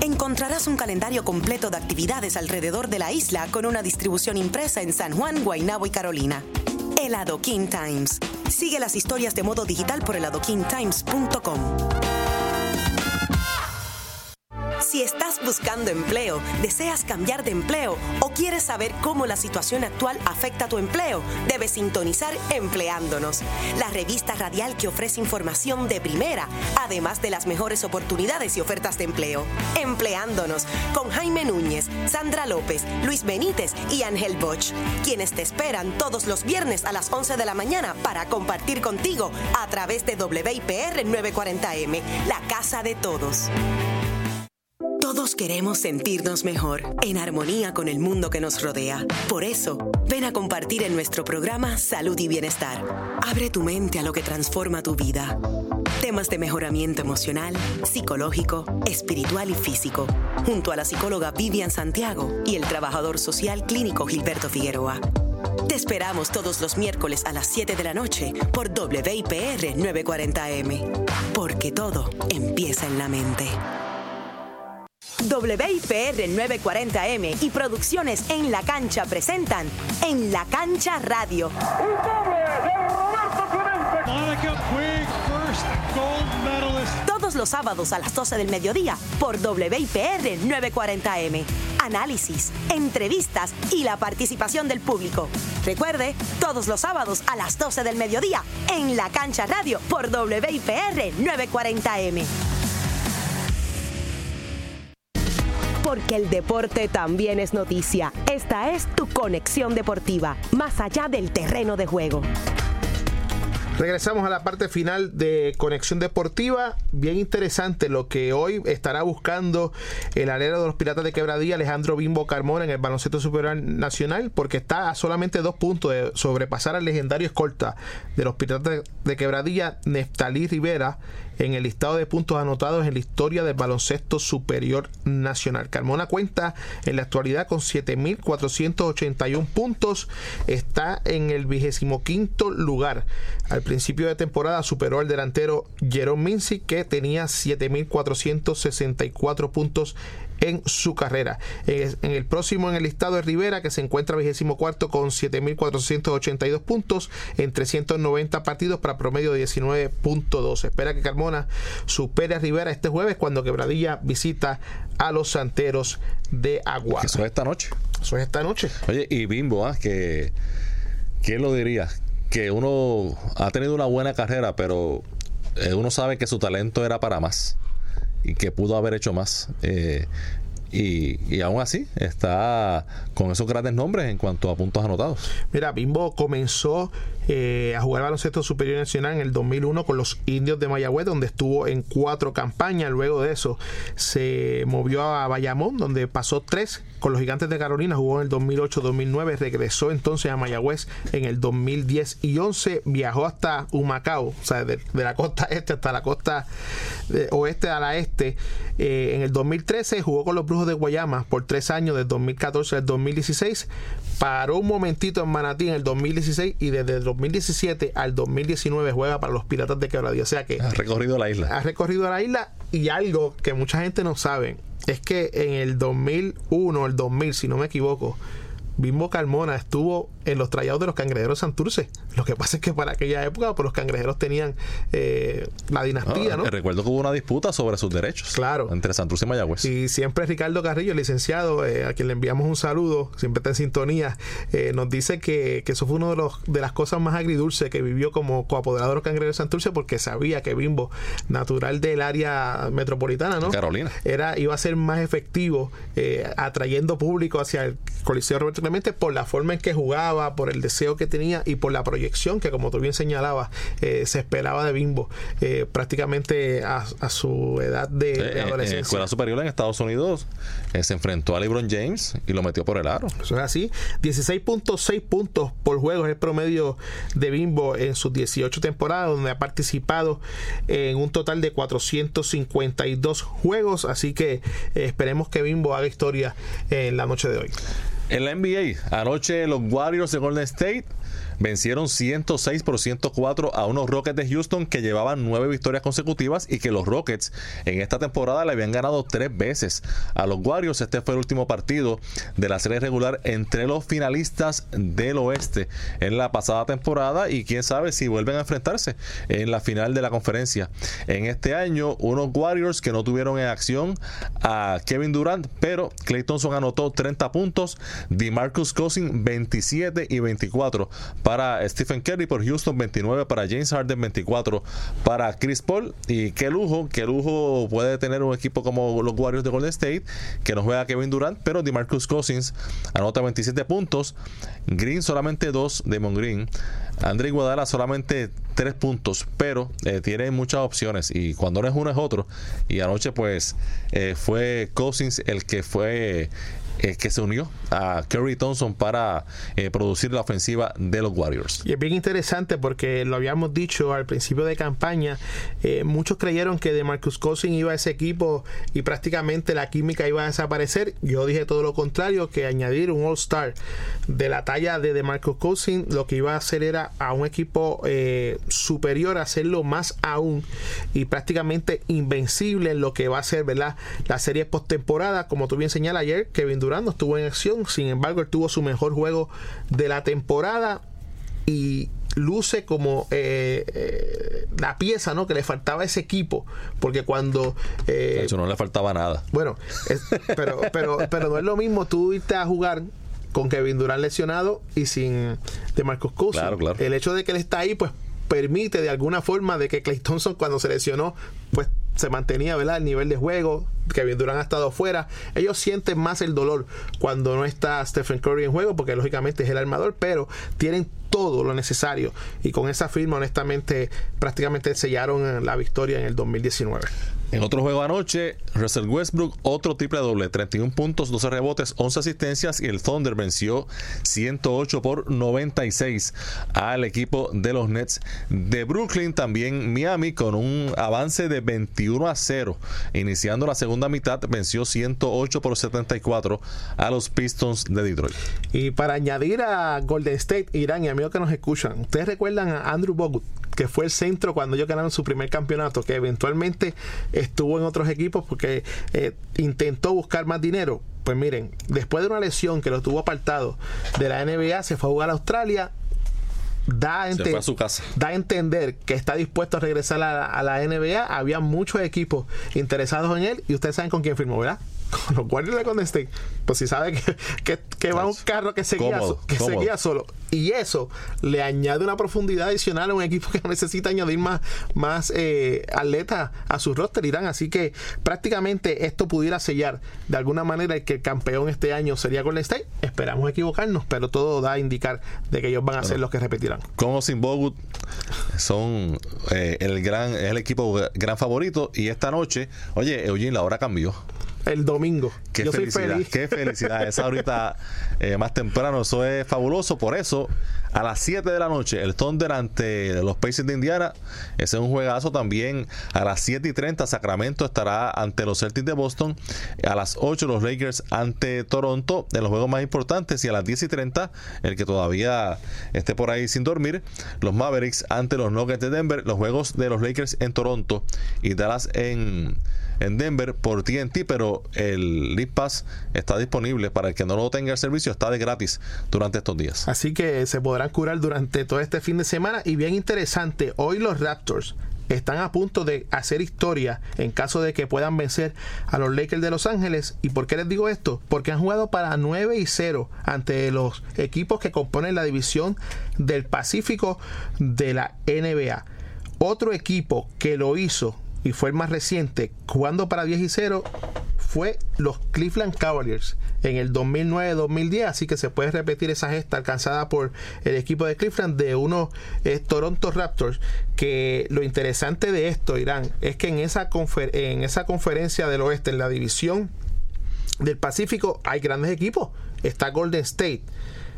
Encontrarás un calendario completo de actividades alrededor de la isla con una distribución impresa en San Juan, Guaynabo y Carolina. El Adoquin Times. Sigue las historias de modo digital por eladoquintimes.com. Si estás buscando empleo, deseas cambiar de empleo o quieres saber cómo la situación actual afecta tu empleo, debes sintonizar Empleándonos, la revista radial que ofrece información de primera, además de las mejores oportunidades y ofertas de empleo. Empleándonos con Jaime Núñez, Sandra López, Luis Benítez y Ángel Bosch, quienes te esperan todos los viernes a las 11 de la mañana para compartir contigo a través de WIPR 940M, la casa de todos. Todos queremos sentirnos mejor, en armonía con el mundo que nos rodea. Por eso, ven a compartir en nuestro programa Salud y Bienestar. Abre tu mente a lo que transforma tu vida. Temas de mejoramiento emocional, psicológico, espiritual y físico, junto a la psicóloga Vivian Santiago y el trabajador social clínico Gilberto Figueroa. Te esperamos todos los miércoles a las 7 de la noche por WIPR 940M, porque todo empieza en la mente. WIPR 940M y Producciones en la Cancha presentan En la Cancha Radio. Todos los sábados a las 12 del mediodía por WIPR 940M. Análisis, entrevistas y la participación del público. Recuerde, todos los sábados a las 12 del mediodía en la Cancha Radio por WIPR 940M. Porque el deporte también es noticia. Esta es tu conexión deportiva, más allá del terreno de juego. Regresamos a la parte final de Conexión Deportiva. Bien interesante lo que hoy estará buscando el alero de los Piratas de Quebradilla, Alejandro Bimbo Carmona, en el baloncesto superior nacional, porque está a solamente dos puntos de sobrepasar al legendario escolta de los Piratas de Quebradilla, Neftalí Rivera, en el listado de puntos anotados en la historia del baloncesto superior nacional. Carmona cuenta en la actualidad con 7.481 puntos, está en el vigésimo quinto lugar. Al principio de temporada superó al delantero Jerome Mincy que tenía 7.464 puntos en su carrera. En el próximo en el listado de Rivera, que se encuentra vigésimo cuarto con 7.482 puntos en 390 partidos para promedio de 19.2. Espera que Carmona supere a Rivera este jueves cuando Quebradilla visita a los Santeros de Agua. Eso es esta noche. Eso es esta noche. Oye, y Bimbo, ¿ah? que ¿quién lo diría? Que uno ha tenido una buena carrera, pero eh, uno sabe que su talento era para más y que pudo haber hecho más. Eh, y, y, aún así está con esos grandes nombres en cuanto a puntos anotados. Mira, Bimbo comenzó eh, a jugar baloncesto superior nacional en el 2001 con los indios de Mayagüez, donde estuvo en cuatro campañas. Luego de eso se movió a Bayamón, donde pasó tres con los gigantes de Carolina, jugó en el 2008-2009, regresó entonces a Mayagüez en el 2010 y 11, viajó hasta Humacao, o sea, de, la costa este hasta la costa oeste a la este. Eh, en el 2013 jugó con los Brujos de Guayama por tres años, del 2014 al 2016. Paró un momentito en Manatí en el 2016 y desde el 2017 al 2019 juega para los Piratas de Quebradilla. O sea que ha recorrido la isla. Ha recorrido la isla y algo que mucha gente no sabe es que en el 2001, el 2000, si no me equivoco, Bimbo Carmona estuvo en los trayados de los cangrejeros Santurce. Lo que pasa es que para aquella época pues, los cangrejeros tenían eh, la dinastía, ¿no? Recuerdo que hubo una disputa sobre sus derechos. Claro. Entre Santurce y Mayagüez. Y siempre Ricardo Carrillo, el licenciado, eh, a quien le enviamos un saludo, siempre está en sintonía, eh, nos dice que, que, eso fue una de, los, de las cosas más agridulces que vivió como coapoderado de los cangrejeros Santurce porque sabía que Bimbo, natural del área metropolitana, ¿no? Carolina. Era, iba a ser más efectivo atrayendo público hacia el Coliseo Roberto Clemente por la forma en que jugaba, por el deseo que tenía y por la proyección que, como tú bien señalabas, eh, se esperaba de Bimbo eh, prácticamente a, su edad de, de adolescencia. En escuela superior en Estados Unidos eh, se enfrentó a LeBron James y lo metió por el aro. Eso es así. 16.6 puntos por juego es el promedio de Bimbo en sus 18 temporadas, donde ha participado en un total de 452 juegos. Así que esperemos que Bimbo haga historia en la noche de hoy. En la NBA, anoche los Warriors de Golden State vencieron 106 por 104 a unos Rockets de Houston que llevaban nueve victorias consecutivas y que los Rockets en esta temporada le habían ganado tres veces a los Warriors. Este fue el último partido de la serie regular entre los finalistas del oeste en la pasada temporada y quién sabe si vuelven a enfrentarse en la final de la conferencia. En este año, unos Warriors que no tuvieron en acción a Kevin Durant, pero Clay Thompson anotó 30 puntos, DeMarcus Cousins 27 y 24 para Stephen Curry por Houston, 29 para James Harden, 24 para Chris Paul. Y qué lujo, qué lujo puede tener un equipo como los Warriors de Golden State, que no juega Kevin Durant, pero DeMarcus Cousins anota 27 puntos, Green solamente 2, Damon Green. André Guadala solamente 3 puntos, pero eh, tiene muchas opciones y cuando no es uno es otro. Y anoche pues eh, fue Cousins el que fue eh, que se unió a Curry Thompson para eh, producir la ofensiva de los Warriors. Y es bien interesante porque lo habíamos dicho al principio de campaña, eh, muchos creyeron que de Marcus Cousins iba a ese equipo y prácticamente la química iba a desaparecer. Yo dije todo lo contrario, que añadir un All-Star de la talla de DeMarcus Cousins lo que iba a hacer era a un equipo superior, hacerlo más aún y prácticamente invencible en lo que va a ser ¿verdad? la serie postemporada, como tú bien señalas ayer, Kevin Durant no estuvo en acción, sin embargo, él tuvo su mejor juego de la temporada y luce como eh, eh, la pieza ¿no? que le faltaba a ese equipo porque cuando eh, eso no le faltaba nada bueno pero, pero, pero no es lo mismo tú irte a jugar con Kevin Durant lesionado y sin de Marcos Cousins claro, claro. el hecho de que él está ahí pues permite de alguna forma de que Clay Thompson cuando se lesionó pues se mantenía ¿verdad? el nivel de juego, Kevin Durant ha estado fuera. Ellos sienten más el dolor cuando no está Stephen Curry en juego, porque lógicamente es el armador, pero tienen todo lo necesario. Y con esa firma, honestamente, prácticamente sellaron la victoria en el 2019. En otro juego anoche, Russell Westbrook, otro triple doble, 31 puntos, 12 rebotes, 11 asistencias y el Thunder venció 108 por 96 al equipo de los Nets de Brooklyn. También Miami con un avance de 21 a 0. Iniciando la segunda mitad, venció 108 por 74 a los Pistons de Detroit. Y para añadir a Golden State, Irán y amigos que nos escuchan, ¿ustedes recuerdan a Andrew Bogut? que fue el centro cuando ellos ganaron su primer campeonato, que eventualmente estuvo en otros equipos porque eh, intentó buscar más dinero. Pues miren, después de una lesión que lo tuvo apartado de la NBA, se fue a jugar a Australia. Da a, ente a, su casa. da a entender que está dispuesto a regresar a la, a la NBA. Había muchos equipos interesados en él y ustedes saben con quién firmó, ¿verdad? Con los de Golden State, pues si sabe que, que, que va un carro que seguía, Cómodo, que cómodo. seguía solo. Y eso le añade una profundidad adicional a un equipo que [laughs] necesita añadir más, más eh, atletas a su roster, Irán. Así que prácticamente esto pudiera sellar de alguna manera el que el campeón este año sería Golden State. Esperamos equivocarnos, pero todo da a indicar de que ellos van a ser los que repetirán. Como sin Bogut son eh, el gran es el equipo gran favorito y esta noche, oye, Eugene, la hora cambió el domingo. Qué Yo felicidad, soy feliz. qué felicidad. Esa ahorita eh, más temprano, eso es fabuloso. Por eso, a las 7 de la noche, el Thunder ante los Pacers de Indiana. Ese es un juegazo también. A las 7 y 30, Sacramento estará ante los Celtics de Boston. A las 8, los Lakers ante Toronto, en los juegos más importantes. Y a las 10 y 30, el que todavía esté por ahí sin dormir, los Mavericks ante los Nuggets de Denver. Los juegos de los Lakers en Toronto y Dallas en en Denver por TNT, pero el League Pass está disponible para el que no lo tenga el servicio, está de gratis durante estos días. Así que se curar durante todo este fin de semana. Y bien interesante, hoy los Raptors están a punto de hacer historia en caso de que puedan vencer a los Lakers de Los Ángeles. ¿Y por qué les digo esto? Porque han jugado para 9 y 0 ante los equipos que componen la división del Pacífico de la NBA. Otro equipo que lo hizo y fue el más reciente, jugando para 10 y 0, fue los Cleveland Cavaliers en el 2009-2010, así que se puede repetir esa gesta alcanzada por el equipo de Cleveland de unos eh, Toronto Raptors, que lo interesante de esto, Irán, es que en esa, en esa conferencia del oeste, en la división del Pacífico, hay grandes equipos. Está Golden State,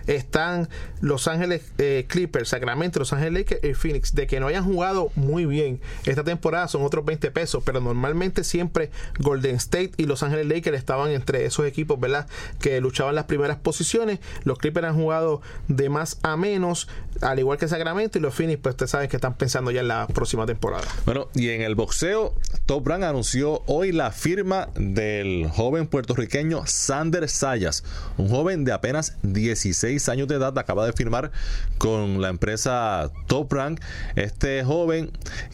están Los Ángeles eh, Clippers, Sacramento, Los Ángeles Lakers y Phoenix. De que no hayan jugado muy bien esta temporada son otros 20 pesos, pero normalmente siempre Golden State y Los Ángeles Lakers estaban entre esos equipos, ¿verdad? Que luchaban las primeras posiciones. Los Clippers han jugado de más a menos, al igual que Sacramento y los Phoenix, pues ustedes saben que están pensando ya en la próxima temporada. Bueno, y en el boxeo, Top Rank anunció hoy la firma del joven puertorriqueño Sander Sayas, un joven de apenas 16 años de edad, acaba de firmar con la empresa Top Rank. Este joven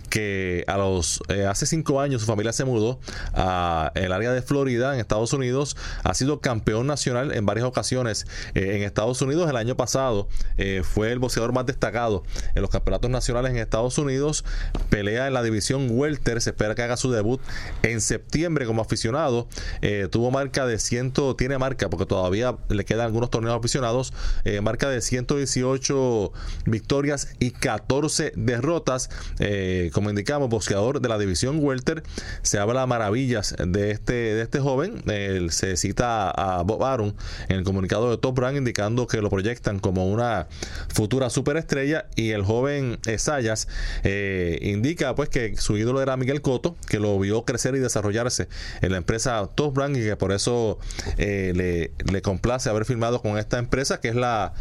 que a los eh, hace cinco años su familia se mudó a el área de Florida en Estados Unidos ha sido campeón nacional en varias ocasiones. Eh, en Estados Unidos el año pasado eh, fue el boxeador más destacado en los campeonatos nacionales en Estados Unidos. Pelea en la división welter se espera que haga su debut en septiembre como aficionado. Tuvo marca de ciento tiene marca porque todavía le quedan algunos torneos aficionados marca de 118 victorias y 14 derrotas como indicamos, boxeador de la división welter. Se habla maravillas de este, de este joven. se cita a Bob Aron en el comunicado de Top Rank indicando que lo proyectan como una futura superestrella y el joven Sayas eh, indica pues que su ídolo era Miguel Coto, que lo vio crecer y desarrollarse en la empresa Top Rank y que por eso eh, le, le complace haber firmado con esta empresa que es la,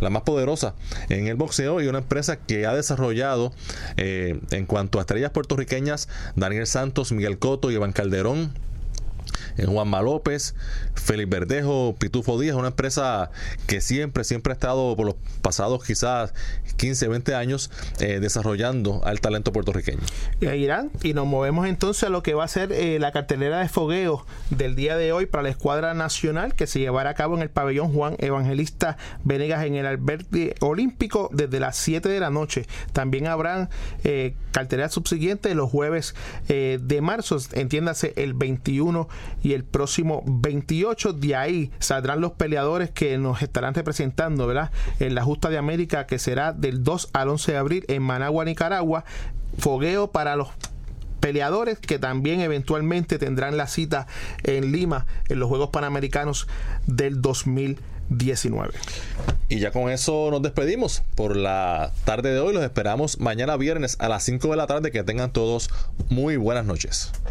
la más poderosa en el boxeo y una empresa que ha desarrollado eh, en cuanto a estrellas puertorriqueñas Daniel Santos, Miguel Coto y Iván Calderón Juanma López, Félix Verdejo, Pitufo Díaz, una empresa que siempre, siempre ha estado por los pasados quizás 15, 20 años eh, desarrollando al talento puertorriqueño. Irán, y nos movemos entonces a lo que va a ser eh, la cartelera de fogueo del día de hoy para la escuadra nacional que se llevará a cabo en el pabellón Juan Evangelista Venegas en el Alberti Olímpico desde las 7 de la noche. También habrán cartelera subsiguiente los jueves de marzo, entiéndase el 21 y el próximo 28 de ahí saldrán los peleadores que nos estarán representando, ¿verdad? En la Justa de América que será del 2 al 11 de abril en Managua, Nicaragua. Fogueo para los peleadores que también eventualmente tendrán la cita en Lima en los Juegos Panamericanos del 2019. Y ya con eso nos despedimos por la tarde de hoy. Los esperamos mañana viernes a las 5 de la tarde. Que tengan todos muy buenas noches.